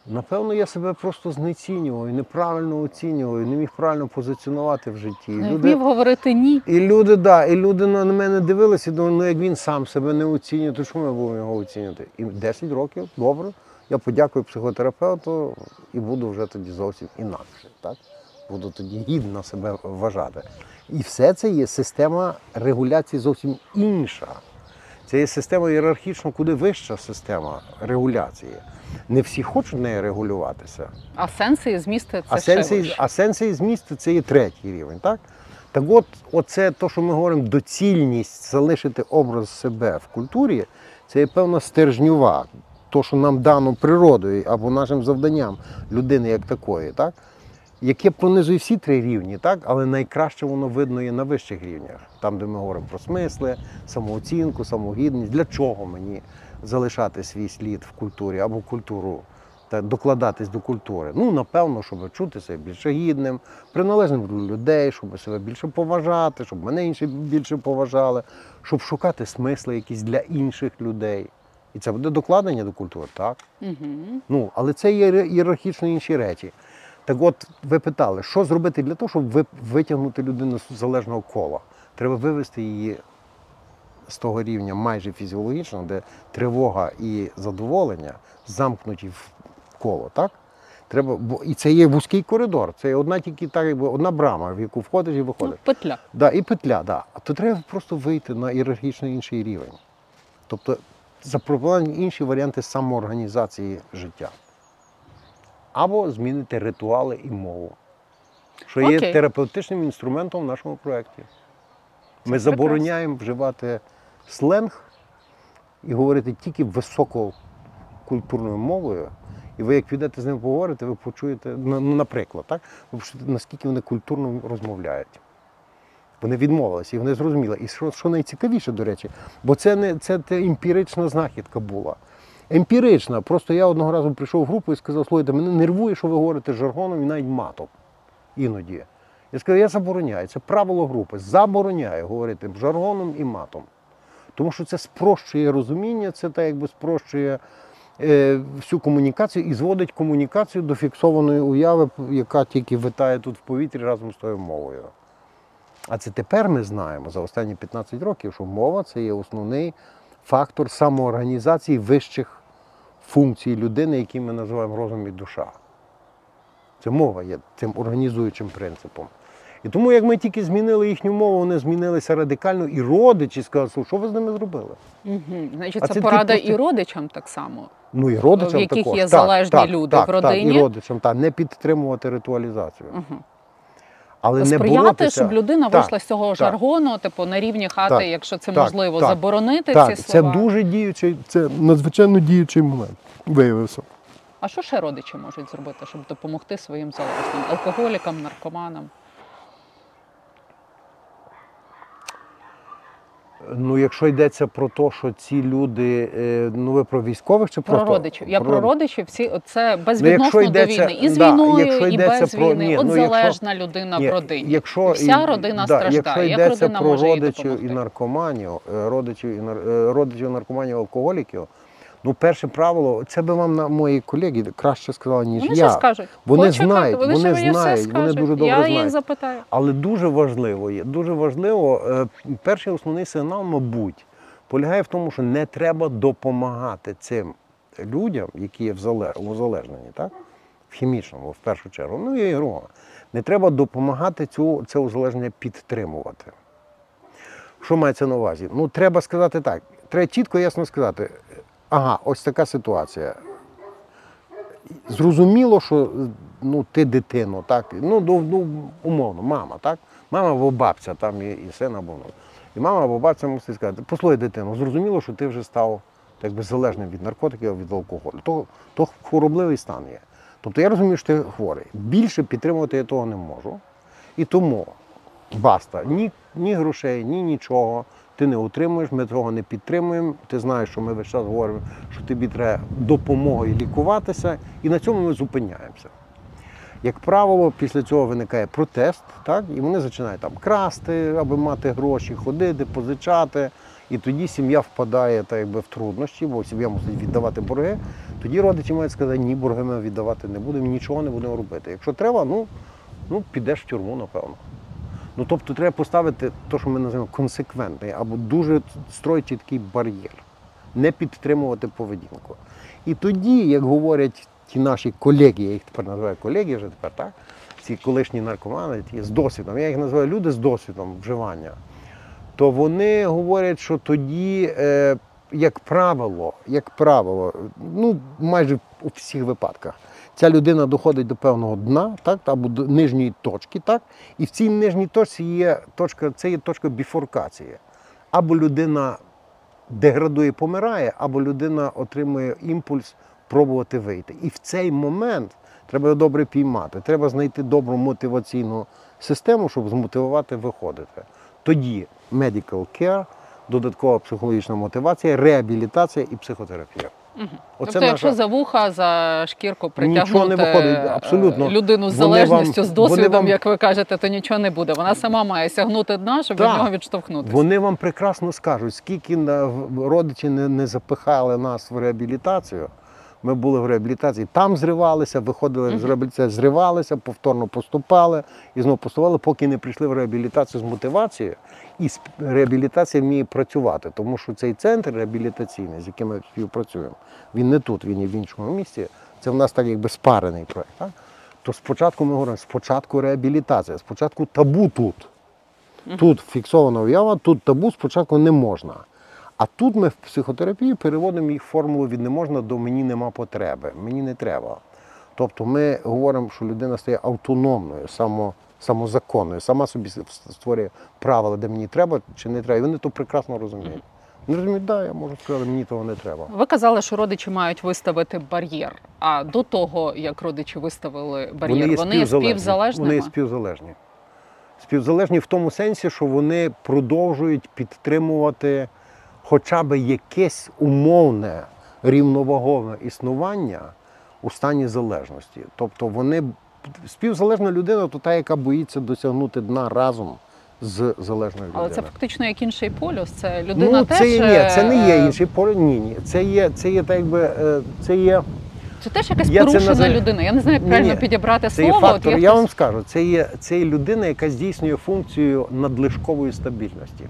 Напевно, я себе просто знецінював, і неправильно оцінював, і не міг правильно позиціонувати в житті. Не люди, вмів говорити ні. і люди, да, і люди на на мене дивилися і думали, ну як він сам себе не оцінює, то чому ми будемо його оцінювати? І 10 років, добре, я подякую психотерапевту і буду вже тоді зовсім інакше. Так? Буду тоді гідно себе вважати. І все це є система регуляції зовсім інша. Це є система ієрархічно, куди вища система регуляції. Не всі хочуть нею регулюватися. А сенси і змісти це А ще сенси, вище. а сенси і змісти це є третій рівень, так? Так от, оце то, що ми говоримо, доцільність залишити образ себе в культурі, це є певна стержнюва, то, що нам дано природою або нашим завданням людини як такої, так? яке пронизує всі три рівні, так? але найкраще воно видно є на вищих рівнях, там, де ми говоримо про смисли, самооцінку, самогідність. Для чого мені залишати свій слід в культурі або культуру та докладатись до культури? Ну, напевно, щоб чути себе більше гідним, приналежним до людей, щоб себе більше поважати, щоб мене інші більше поважали, щоб шукати смисли якісь для інших людей. І це буде докладення до культури, так? Угу. Ну, але це є ієрархічно інші речі. Так от ви питали, що зробити для того, щоб витягнути людину з залежного кола? Треба вивести її з того рівня майже фізіологічного, де тривога і задоволення замкнуті в коло, так? Треба, бо, і це є вузький коридор, це є одна тільки так, якби одна брама, в яку входиш і Ну, петля. Да, і петля, да. А то треба просто вийти на ієрархічно інший рівень. Тобто запропонувати інші варіанти самоорганізації життя. Або змінити ритуали і мову, що є терапевтичним інструментом в нашому проєкті. Ми забороняємо вживати сленг і говорити тільки висококультурною мовою. І ви, як підете з ним поговорити, ви почуєте, ну, ну, наприклад, так? ви почуєте, наскільки вони культурно розмовляють. Вони відмовилися і вони зрозуміли. І що, що найцікавіше, до речі, бо це не це емпірична знахідка була. Емпірична. Просто я одного разу прийшов в групу і сказав, слухайте, мене нервує, що ви говорите жаргоном і навіть матом. Іноді. Я сказав, я забороняю. Це правило групи. Забороняю говорити жаргоном і матом. Тому що це спрощує розуміння, це так якби спрощує е, всю комунікацію і зводить комунікацію до фіксованої уяви, яка тільки витає тут в повітрі разом з тою мовою. А це тепер ми знаємо за останні 15 років, що мова це є основний фактор самоорганізації вищих функцій людини, які ми називаємо розум і душа. Це мова є цим організуючим принципом. І тому, як ми тільки змінили їхню мову, вони змінилися радикально, і родичі сказали, «Слухай, що ви з ними зробили? Угу. Значить, А це, порада просто- і родичам так само. Ну і родичам В яких також. є залежні так, люди так, в родині? Так, і родичам, так, не підтримувати ритуалізацію. Угу. Але не Сприяти, боротися. щоб людина Так, вийшла з цього так. жаргону, типу на рівні хати, Так, якщо це можливо, заборонити ці це дуже діючий, це надзвичайно діючий момент. Виявився. А що ще родичі можуть зробити, щоб допомогти своїм залежним алкоголікам, наркоманам? Ну, якщо йдеться про те, що ці люди, е, ну ви про військових чи Про просто родичів. Я про родичів, всі це безвідносно якщо йдеться- до війни. І з да, війною, якщо і без про- війни. ні, От ну, якщо- залежна людина Ні, в родині. Якщо, вся родина да, страждає. Якщо Як йдеться родина про може родичів і наркоманів, е, родичів і е, родичів наркоманів, алкоголіків, ну перше правило, це би вам на мої колеги краще сказали, ніж Вони я. скажуть. Вони Почекайте, знають, вони, вони знають, вони дуже добре Я знають. їх запитаю. Але дуже важливо є, дуже важливо, е, перший основний сигнал, мабуть, полягає в тому, що не треба допомагати цим людям, які є в зале- узалежнені, так? в хімічному, в першу чергу, ну і ігрова. Не треба допомагати цю, це узалежнення підтримувати. Що мається на увазі? Ну, треба сказати так. Треба чітко ясно сказати, ага, ось така ситуація. Зрозуміло, що ну, ти дитину, так, ну, ну, ну, умовно, мама, так? Мама або бабця, там і, і син або внук. І мама або бабця мусить сказати, послухай дитину, зрозуміло, що ти вже став так би, залежним від наркотиків, від алкоголю. То, то хворобливий стан є. Тобто я розумію, що ти хворий. Більше підтримувати я того не можу. І тому баста, ні, ні грошей, ні нічого. Ти не утримуєш, ми того не підтримуємо. Ти знаєш, що ми весь час говоримо, що тобі треба допомоги лікуватися, і на цьому ми зупиняємося. Як правило, після цього виникає протест, так? і вони починають там красти, аби мати гроші, ходити, позичати. І тоді сім'я впадає так, якби, в труднощі, бо сім'я мусить віддавати борги. Тоді родичі мають сказати, ні, борги ми віддавати не будемо, нічого не будемо робити. Якщо треба, ну, ну підеш в тюрму, напевно. Ну, тобто треба поставити те, що ми називаємо консеквентний, або дуже строїти чіткий бар'єр, не підтримувати поведінку. І тоді, як говорять ті наші колеги, я їх тепер називаю колеги вже тепер, так? Ці колишні наркомани, ті з досвідом, я їх називаю люди з досвідом вживання, то вони говорять, що тоді, е, як правило, як правило, ну майже у всіх випадках, ця людина доходить до певного дна, так, або до нижньої точки, так, і в цій нижній точці є точка, це є точка біфуркації. Або людина деградує, помирає, або людина отримує імпульс пробувати вийти. І в цей момент треба добре піймати. Треба знайти добру мотиваційну систему, щоб змотивувати виходити. Тоді medical care, додаткова психологічна мотивація, реабілітація і психотерапія. Угу. Оце тобто, якщо за вуха, за шкірку притягнути Нічого не виходить, е, абсолютно. людину з Вони залежністю, вам- з досвідом, вам- як ви кажете, то нічого не буде. Вона сама має сягнути дна, щоб від нього відштовхнутися. Вони вам прекрасно скажуть, скільки родичі не, не запихали нас в реабілітацію. Ми були в реабілітації, там зривалися, виходили з реабілітації, зривалися, повторно поступали і знову поступали, поки не прийшли в реабілітацію з мотивацією. І реабілітація вміє працювати, тому що цей центр реабілітаційний, з яким ми співпрацюємо, він не тут, він є в іншому місці. Це в нас так якби спарений проект. Так? То спочатку ми говоримо, спочатку реабілітація, спочатку табу тут. Тут фіксована уява, тут табу спочатку не можна. А тут ми в психотерапії переводимо їх формулу від не можна до мені нема потреби, мені не треба. Тобто ми говоримо, що людина стає автономною, само, самозаконною, сама собі створює правила, де мені треба чи не треба. І вони то прекрасно розуміють. Вони розуміють, да, я можу сказати, мені того не треба. Ви казали, що родичі мають виставити бар'єр. А до того, як родичі виставили бар'єр, є вони є співзалежними. Вони є співзалежні. Співзалежні в тому сенсі, що вони продовжують підтримувати хоча б якесь умовне рівновагове існування у стані залежності. Тобто вони співзалежна людина то та, яка боїться досягнути дна разом з залежною людиною. Але це фактично як інший полюс. Це людина ну, це, є- ні, це не є е, інший поле. Ні, ні. Це є, це є так якби е, це є. Це теж якась Я порушена називаю- людина. Я не знаю, як правильно ні. підібрати Це є слово. фактор, От я хтось- вам скажу, це є, це є людина, яка здійснює функцію надлишкової стабільності.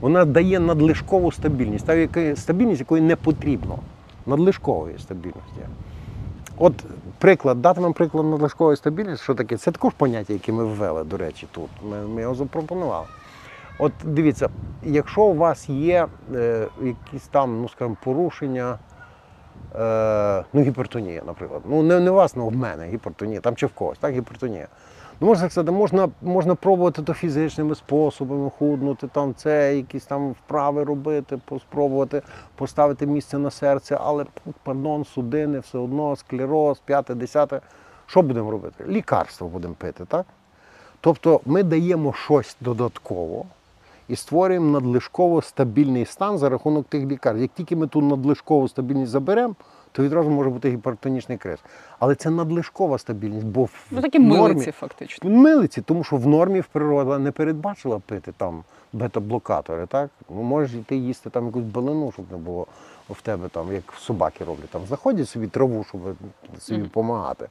Вона дає надлишкову стабільність, та стабільність, якої не потрібно. Надлишкової стабільності. От приклад, дати вам приклад надлишкової стабільності, що таке? Це також поняття, яке ми ввели, до речі, тут. Ми, ми його запропонували. От дивіться, якщо у вас є е, якісь там, ну скажімо, порушення, е, ну гіпертонія, наприклад. Ну не, не у вас, ну в мене гіпертонія, там чи в когось, так, гіпертонія. Ну, можна сказати, можна, можна пробувати то фізичними способами худнути, там це, якісь там вправи робити, спробувати поставити місце на серце, але пардон, судини, все одно, склероз, п'яте, десяте. Що будемо робити? Лікарство будемо пити, так? Тобто ми даємо щось додатково і створюємо надлишково стабільний стан за рахунок тих лікарств. Як тільки ми ту надлишкову стабільність заберемо, то відразу може бути гіпертонічний криз. Але це надлишкова стабільність, бо в Ну, такі нормі, милиці, фактично. Милиці, тому що в нормі в природа не передбачила пити там бета-блокатори, так? Ну, можеш йти їсти там якусь балину, щоб не було в тебе там, як собаки роблять, там знаходять собі траву, щоб собі допомагати.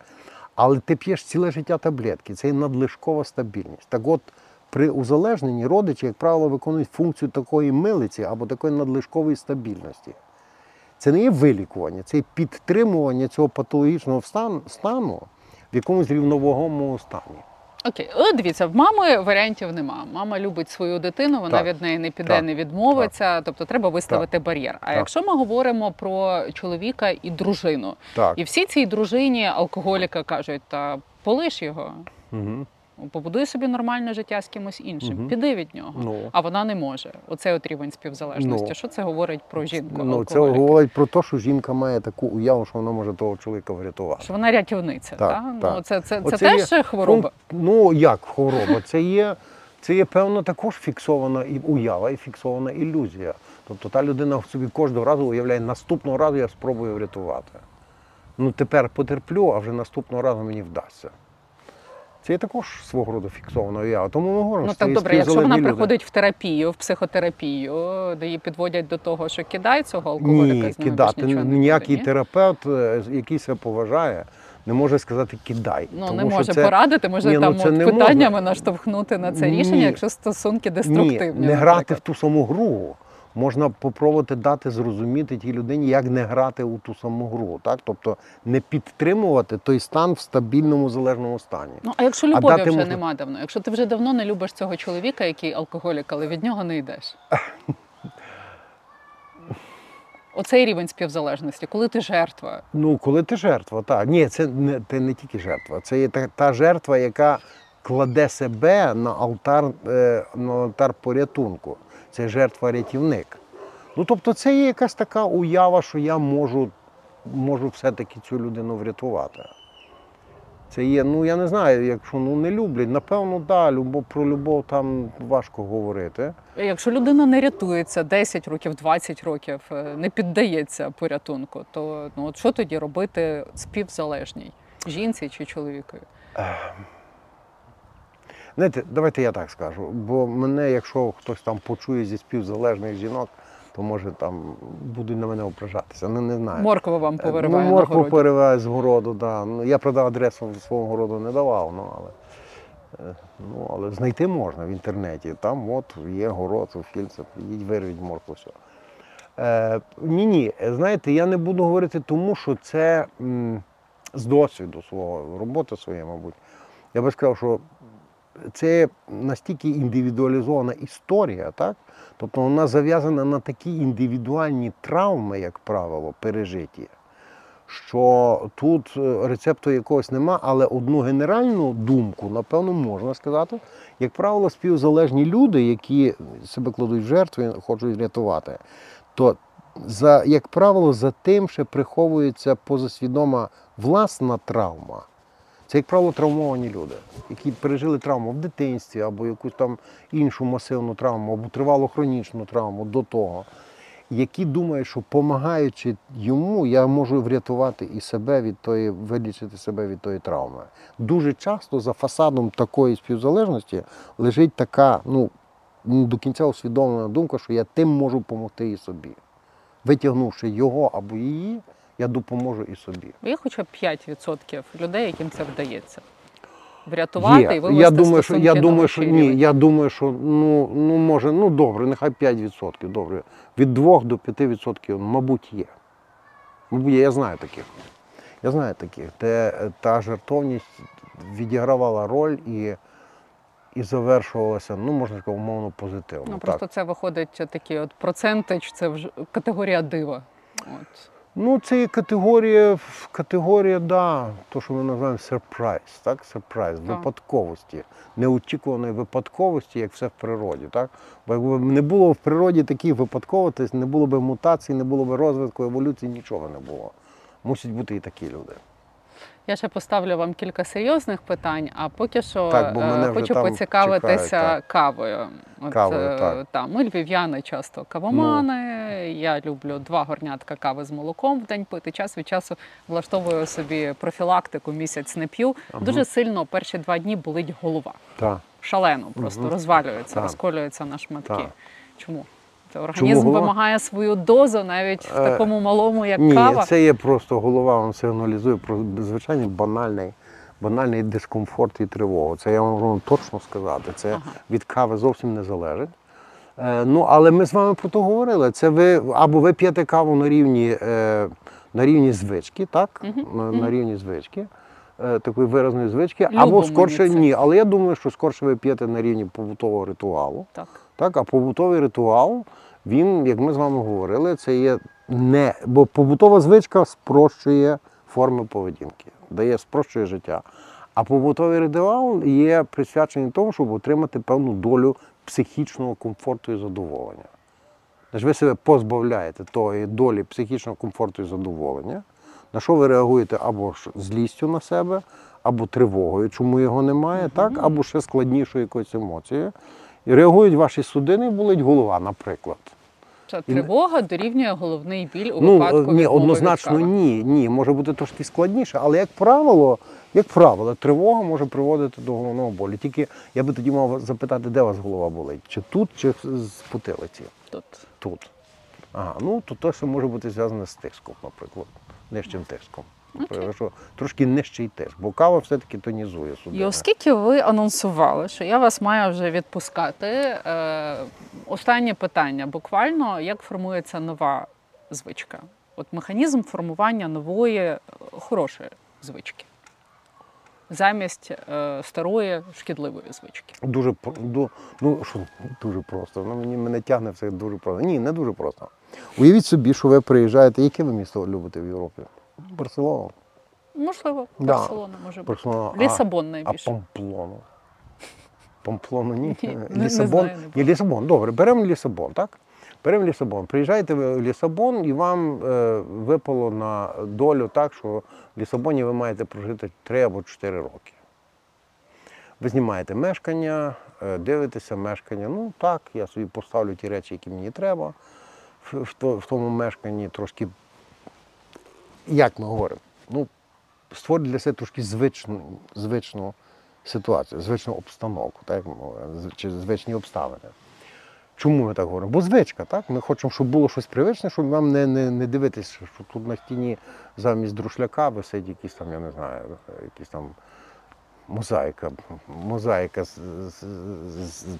Але ти п'єш ціле життя таблетки, це є надлишкова стабільність. Так от, при узалежненні родичі, як правило, виконують функцію такої милиці або такої надлишкової стабільності. Це не є вилікування, це є підтримування цього патологічного стану в якомусь рівновагомому стані. Окей, О, дивіться, в мами варіантів нема. Мама любить свою дитину, вона Так. від неї не піде, Так. не відмовиться. Тобто треба виставити бар'єр. А Так. якщо ми говоримо про чоловіка і дружину, Так. і всі цій дружині алкоголіка кажуть, та полиш його. Угу. Побудуй собі нормальне життя з кимось іншим, Мгм. піди від нього. Ну. А вона не може. Оцей от рівень співзалежності. Ну. Що це говорить про жінку? Ну, це говорить про те, що жінка має таку уяву, що вона може того чоловіка врятувати. Що вона рятівниця, Так, так? так. Ну, це, це, це Оце теж є хвороба. Ну, ну як хвороба? Це є, це є певно також фіксована і уява, і фіксована ілюзія. Тобто та людина в собі кожного разу уявляє, наступного разу я спробую врятувати. Ну тепер потерплю, а вже наступного разу мені вдасться. Це є також свого роду фіксована уява. Тому ми говоримо, Ну що так добре, якщо вона люди. приходить в терапію, в психотерапію, де її підводять до того, що кидай цього алкоголіка, Ні, з ними кидати. нічого не Ніякий буде, ні? терапевт, е, який себе поважає, не може сказати кидай. Ну тому не що може це... порадити, може Ні, ну, там це от не питаннями можна. наштовхнути на це Ні. рішення, якщо стосунки Ні, деструктивні. не грати в ту саму гру. Можна попробувати дати зрозуміти тій людині, як не грати у ту саму гру. Так? Тобто не підтримувати той стан в стабільному залежному стані. Ну а якщо А любові дати вже можна- нема давно, якщо ти вже давно не любиш цього чоловіка, який алкоголік, але від нього не йдеш. Оцей рівень співзалежності, коли ти жертва. Ну, коли ти жертва, так. Ні, це не, ти не тільки жертва. Це є та, та жертва, яка кладе себе на алтар, е, на алтар порятунку. Це жертва-рятівник. Ну, тобто, це є якась така уява, що я можу, можу все-таки цю людину врятувати. Це є, ну я не знаю, якщо ну, не люблять, напевно, да, любов, про любов там важко говорити. Якщо людина не рятується 10 років, 20 років, е, не піддається порятунку, то ну от що тоді робити співзалежній жінці чи чоловікові? Знаєте, давайте я так скажу. Бо мене, якщо хтось там почує зі співзалежних жінок, то може там будуть на мене ображатися. Ну не знаю. Морква вам Е, повириває ну, на моркву пориває з городу, да. Ну, я правда адресу свого городу не давав, ну але. е, Ну, але знайти можна в інтернеті. Там от є город Фільце, підіть вирвіть моркву. Все. Е, ні, ні. Знаєте, я не буду говорити тому, що це м, з досвіду свого роботи своєї, мабуть. Я би сказав, що це настільки індивідуалізована історія, так? Тобто вона зав'язана на такі індивідуальні травми, як правило, пережиті, що тут е, рецепту якогось нема, але одну генеральну думку, напевно, можна сказати. Як правило, співзалежні люди, які себе кладуть в жертву і хочуть врятувати, то за, як правило, за тим ще приховується позасвідома власна травма. Це, як правило, травмовані люди, які пережили травму в дитинстві або якусь там іншу масивну травму, або тривалу хронічну травму до того, які думають, що допомагаючи йому, я можу врятувати і себе від тої, вилічити себе від тої травми. Дуже часто за фасадом такої співзалежності лежить така, ну, до кінця усвідомлена думка, що я тим можу допомогти і собі. Витягнувши його або її, я допоможу і собі. Є хоча б 5% людей, яким це вдається. Врятувати і вивести я думаю, що я думаю, що ні. рівень. Я думаю, що ну, ну може, ну добре, нехай 5%. Добре. Від 2 до 5%, мабуть, є. Мабуть, є, я знаю таких. Я знаю таких, де та жертовність відігравала роль і, і завершувалася, ну, можна сказати, умовно позитивно. Ну так. просто це виходить такий от процентич, це вже категорія дива. От. Ну, це є категорія, категорія, да, то, що ми називаємо сюрприз, так? Сюрприз, випадковості, неочікуваної випадковості, як все в природі. Так? Бо якби не було в природі таких випадковостей, не було б мутацій, не було б розвитку, еволюції, нічого не було. Мусять бути і такі люди. Я ще поставлю вам кілька серйозних питань, а поки що Так, бо е, мене хочу там поцікавитися чекають, кавою. От, Кавою, е, так. Ну. та, ми львів'яни часто кавомани. Я люблю два горнятка кави з молоком в день пити. Час від часу влаштовую собі профілактику, місяць не п'ю. Дуже сильно перші два дні болить голова. Так. Шалено, просто Мгм. розвалюється, Так. розколюється на шматки. Так. Чому? Це організм голова? вимагає свою дозу навіть в Е, такому малому, як Ні, кава. це є просто голова вам сигналізує про звичайний банальний, банальний дискомфорт і тривогу. Це я вам можу точно сказати. Це Ага. від кави зовсім не залежить. Е, ну, але ми з вами про то говорили. Це ви або ви п'єте каву на рівні, е, на рівні звички, так? На, на рівні звички. Такої виразної звички, Любо або скорше ні. Але я думаю, що скорше ви п'єте на рівні побутового ритуалу. Так. Так, а побутовий ритуал, він, як ми з вами говорили, це є не. Бо побутова звичка спрощує форми поведінки, дає спрощує життя. А побутовий ритуал є присвячений тому, щоб отримати певну долю психічного комфорту і задоволення. Тож ви себе позбавляєте тої долі психічного комфорту і задоволення, на що ви реагуєте або ж злістю на себе, або тривогою, чому його немає, так, або ще складнішою якоюсь емоцією. І реагують ваші судини, болить голова, наприклад. Це тривога дорівнює головний біль у Ну, випадку е, ні, від однозначно ні. Ні, може бути трошки складніше, але як правило, як правило, тривога може приводити до головного болю. Тільки я би тоді мав запитати, де у вас голова болить? Чи тут, чи з потилиці? Тут. Тут. Ага, ну то що може бути зв'язане з тиском, наприклад, нижчим тиском. Наприклад, що трошки нижчий тиск, бо кава все-таки тонізує І оскільки ви анонсували, що я вас маю вже відпускати, е, останнє питання. Буквально як формується нова звичка? От механізм формування нової е, хорошої звички замість е, старої шкідливої звички. Дуже ду- ну, що, дуже просто. Ну, мені мене тягне все дуже просто. Ні, не дуже просто. Уявіть собі, що ви приїжджаєте. Яке ви місто любите в Європі? Барселону. Можливо, Да. Барселона може бути. Барселона. а- Лісабон А найбільше. Памплону. Памплону ні. Ні, не- не Лісабон. знаю, не Ні, Лісабон. Добре, беремо Лісабон, так? Беремо Лісабон. Приїжджаєте в Лісабон і вам е, випало на долю так, що в Лісабоні ви маєте прожити 3 або 4 роки. Ви знімаєте мешкання, е, дивитеся мешкання. Ну так, я собі поставлю ті речі, які мені треба. В, в, в тому мешканні трошки, як ми говоримо, ну, створити для себе трошки звичну, звичну ситуацію, звичну обстановку, так з- чи звичні обставини. Чому ми так говоримо? Бо звичка, так? Ми хочемо, щоб було щось привичне, щоб вам не, не, не дивитися, що тут на стіні замість друшляка висить якісь там, я не знаю, якісь там мозаїка, мозаїка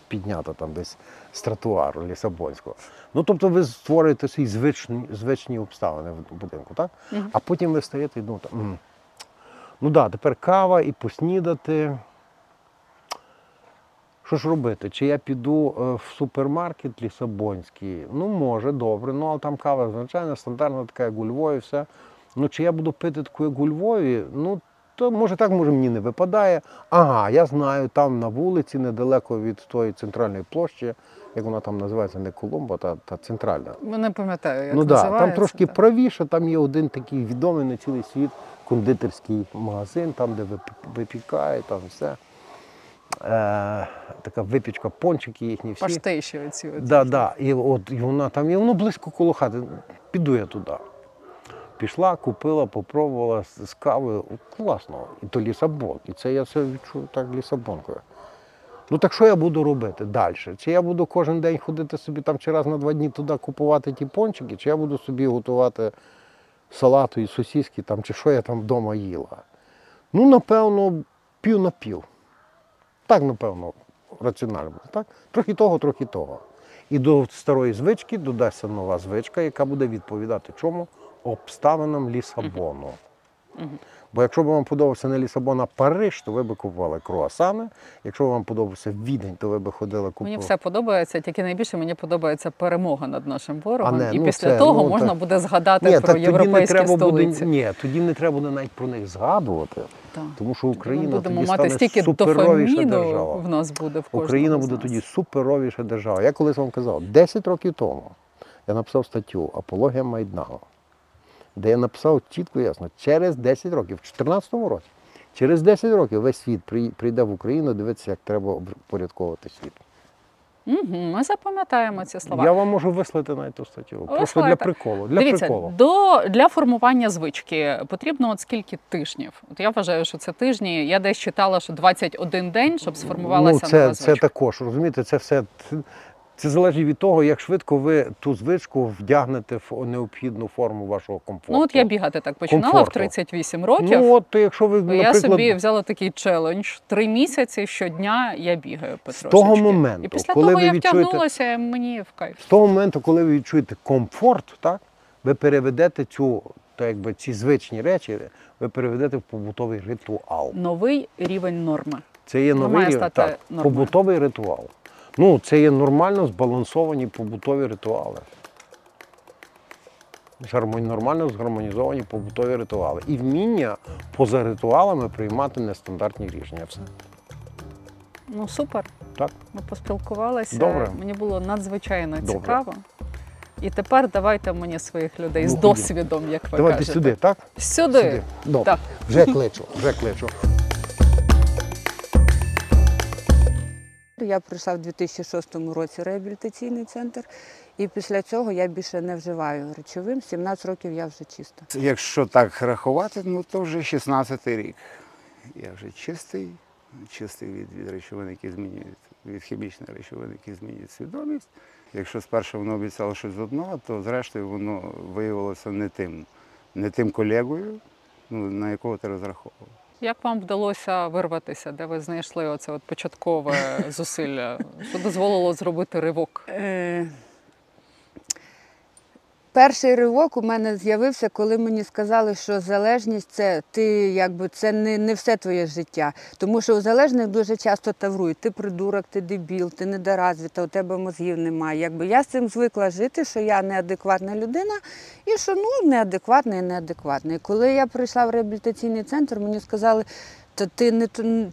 піднята там десь з тротуару Лісабонського. Ну, тобто ви створюєте свої звичні, звичні обставини в будинку, так? А потім ви стаєте і думаєте, «М, ну так, да, тепер кава і поснідати. Що ж робити? Чи я піду е, в супермаркет Лісабонський? Ну, може, добре. Ну, але там кава звичайно, стандартна така, як у Львові, все. Ну, чи я буду пити таку, як у Львові? Ну, то може так, може мені не випадає. Ага, я знаю, там на вулиці, недалеко від тої центральної площі, як вона там називається, не Колумба, та, та центральна. Я Не пам'ятаю, як ну називається. там трошки так. правіше, там є один такий відомий на цілий світ кондитерський магазин, там, де вип- випікають, там все. Е, така випічка, пончики їхні всі. Паштейші оці. оці. Да, да. І от і вона там, і воно близько коло хати. Піду я туди. Пішла, купила, попробувала з, кавою. Класно. І то Лісабон. І це я все відчув так Лісабонкою. Ну так що я буду робити далі? Чи я буду кожен день ходити собі там чи раз на два дні туди купувати ті пончики, чи я буду собі готувати салату і сосиски, там, чи що я там вдома їла? Ну, напевно, пів на пів. Так, напевно, раціонально. Так? Трохи того, трохи того. І до старої звички додасться нова звичка, яка буде відповідати чому? Обставинам Лісабону. Бо якщо б вам подобався не Лісабон, а Париж, то ви б купували круасани. Якщо б вам подобався Відень, то ви б ходили купувати. Мені все подобається, тільки найбільше мені подобається перемога над нашим ворогом. Не, і ну, після це, того ну, можна так. буде згадати Ні, про так тоді не європейські треба столиці. буде. Ні, тоді не треба буде навіть про них згадувати. Так. Тому що Ми Україна будемо тоді мати стане стільки суперовіша держава. в нас буде в Україна буде нас. тоді суперовіша держава. Я колись вам казав, 10 років тому я написав статтю Апологія Майдану, де я написав чітко і ясно, через 10 років, в 2014 році, через 10 років весь світ прийде в Україну дивитися, як треба упорядковувати світ. Угу, ми запам'ятаємо ці слова. Я вам можу вислати навіть ту статтю. Просто для приколу. Для Дивіться, приколу. до для формування звички потрібно от скільки тижнів. От я вважаю, що це тижні. Я десь читала, що 21 день, щоб сформувалася ну, це, нова це також, розумієте, це все. Це, залежить від того, як швидко ви ту звичку вдягнете в необхідну форму вашого комфорту. Ну от я бігати так починала Комфорту. в 38 років. Ну, от якщо ви, то я собі взяла такий челендж. Три місяці щодня я бігаю потрошечки. того моменту, і після коли того ви я відчуєте- втягнулася, мені в кайф. з того моменту, коли ви відчуєте комфорт, так, ви переведете цю, так якби, ці звичні речі, ви переведете в побутовий ритуал. Новий рівень норми. Це є новий має стати так, побутовий ритуал. Ну, це є нормально збалансовані побутові ритуали. нормально згармонізовані побутові ритуали. І вміння поза ритуалами приймати нестандартні рішення. Все. Ну супер. Так. Ми поспілкувалися. Добре. Мені було надзвичайно Добре. цікаво. І тепер давайте мені своїх людей Ну, з досвідом, як ви Давайте кажете. сюди, так? Сюди. Добре. Так. Вже кличу, вже кличу. Я прийшла в 2006 році реабілітаційний центр, і після цього я більше не вживаю речовин. 17 років я вже чиста. Якщо так рахувати, ну то вже 16-й рік. Я вже чистий, чистий від, від речовин, які змінюють, від хімічних речовин, які змінюють свідомість. Якщо спершу воно обіцяло щось одного, то зрештою воно виявилося не тим, не тим колегою, ну, на якого ти розраховував. Як вам вдалося вирватися, де ви знайшли оце от початкове зусилля, що дозволило зробити ривок? Перший ривок у мене з'явився, коли мені сказали, що залежність це ти якби це не, не все твоє життя. Тому що у залежних дуже часто таврують. Ти придурок, ти дебіл, ти недоразвіта, у тебе мозгів немає. Якби я з цим звикла жити, що я неадекватна людина і що ну неадекватна і неадекватна. І коли я прийшла в реабілітаційний центр, мені сказали. То ти не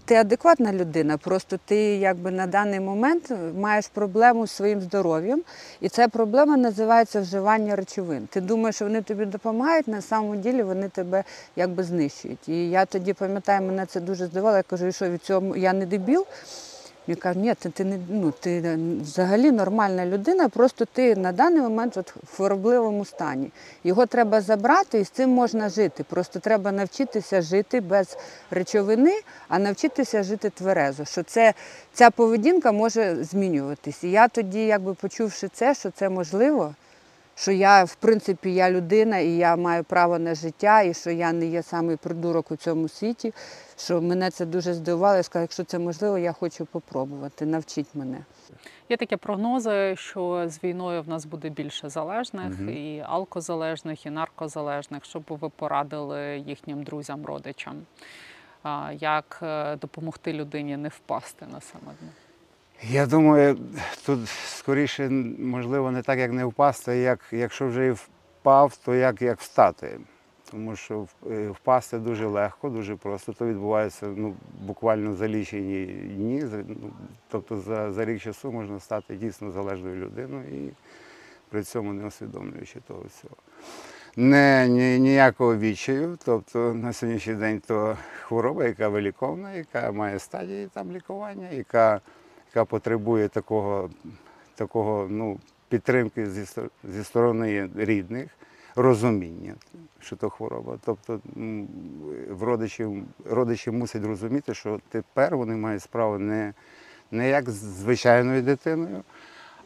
ти адекватна людина, просто ти якби на даний момент маєш проблему з своїм здоров'ям, і ця проблема називається вживання речовин. Ти думаєш, що вони тобі допомагають, на самому ділі вони тебе якби знищують. І я тоді пам'ятаю, мене це дуже здивувало. Я кажу, що від цього я не дебіл. Він каже, ні, ти, ти не ну ти взагалі нормальна людина, просто ти на даний момент от в хворобливому стані. Його треба забрати і з цим можна жити. Просто треба навчитися жити без речовини, а навчитися жити тверезо. Що це ця поведінка може змінюватись. І я тоді, якби почувши це, що це можливо, що я, в принципі, я людина і я маю право на життя, і що я не є самий придурок у цьому світі, що мене це дуже здивувало. Я сказала, якщо це можливо, я хочу попробувати, навчіть мене. Є такі прогнози, що з війною в нас буде більше залежних, Мгм. і алкозалежних, і наркозалежних, щоб ви порадили їхнім друзям, родичам, як е, допомогти людині не впасти на саме дно. Я думаю, тут скоріше, можливо, не так, як не впасти, як якщо вже і впав, то як, як встати. Тому що е, впасти дуже легко, дуже просто. То відбувається ну, буквально за лічені дні. Ну, Тобто за, за рік часу можна стати дійсно залежною людиною і при цьому не усвідомлюючи того всього. Не, ні, ніякого відчаю. Тобто на сьогоднішній день то хвороба, яка виліковна, яка має стадії там лікування, яка, яка потребує такого, такого ну, підтримки зі, зі сторони рідних, розуміння, що то хвороба. Тобто в родичів, родичі мусять розуміти, що тепер вони мають справу не, не як з звичайною дитиною,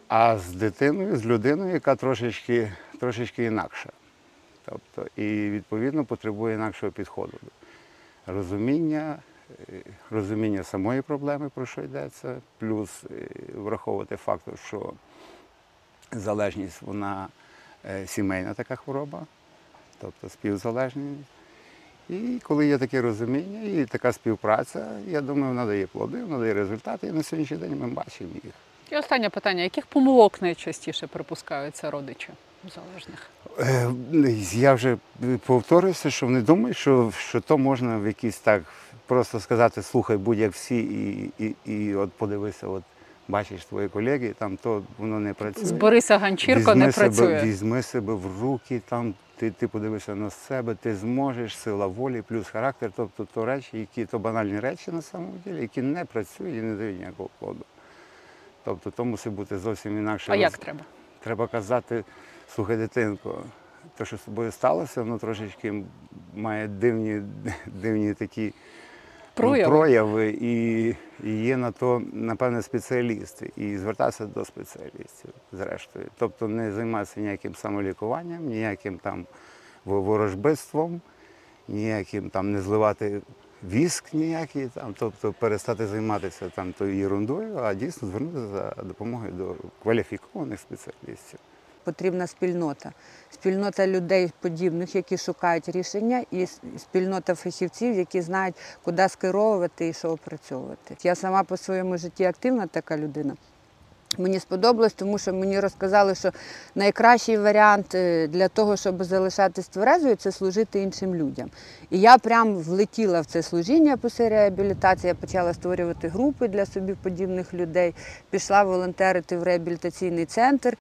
а з дитиною, з людиною, яка трошечки, трошечки інакша. Тобто, і відповідно потребує інакшого підходу. Розуміння, розуміння самої проблеми, про що йдеться, плюс е, враховувати фактор, що залежність вона е, сімейна така хвороба, тобто співзалежність. І коли є таке розуміння і така співпраця, я думаю, вона дає плоди, вона дає результати. І на сьогоднішній день ми бачимо їх. І останнє питання: яких помилок найчастіше припускаються родичі залежних? Е, Я вже повторююся, що вони думають, що, що то можна в якийсь так просто сказати, слухай, будь як всі, і, і, і от подивися, от бачиш твої колеги, там то воно не працює. Зберися ганчірко не себе, працює. візьми себе в руки, там ти, ти подивишся на себе, ти зможеш, сила волі, плюс характер, тобто то речі, які то банальні речі на самому ділі, які не працюють і не дають ніякого плоду. Тобто то мусить бути зовсім інакше. А як треба? треба казати, слухай, дитинко, те, що з тобою сталося, воно трошечки має дивні, дивні такі Прояви. прояви і, є на то, напевне, спеціалісти. І звертатися до спеціалістів, зрештою. Тобто не займатися ніяким самолікуванням, ніяким там во- ворожбитством, ніяким там не зливати віск ніякий, там, тобто перестати займатися там тою ерундою, а дійсно звернутися за допомогою до кваліфікованих спеціалістів. Потрібна спільнота. Спільнота людей подібних, які шукають рішення, і спільнота фахівців, які знають, куди скеровувати і що опрацьовувати. Я сама по своєму житті активна така людина. Мені сподобалось, тому що мені розказали, що найкращий варіант е, для того, щоб залишатись тверезою, це служити іншим людям. І я прям влетіла в це служіння після реабілітації. Я почала створювати групи для собі подібних людей, пішла волонтерити в реабілітаційний центр.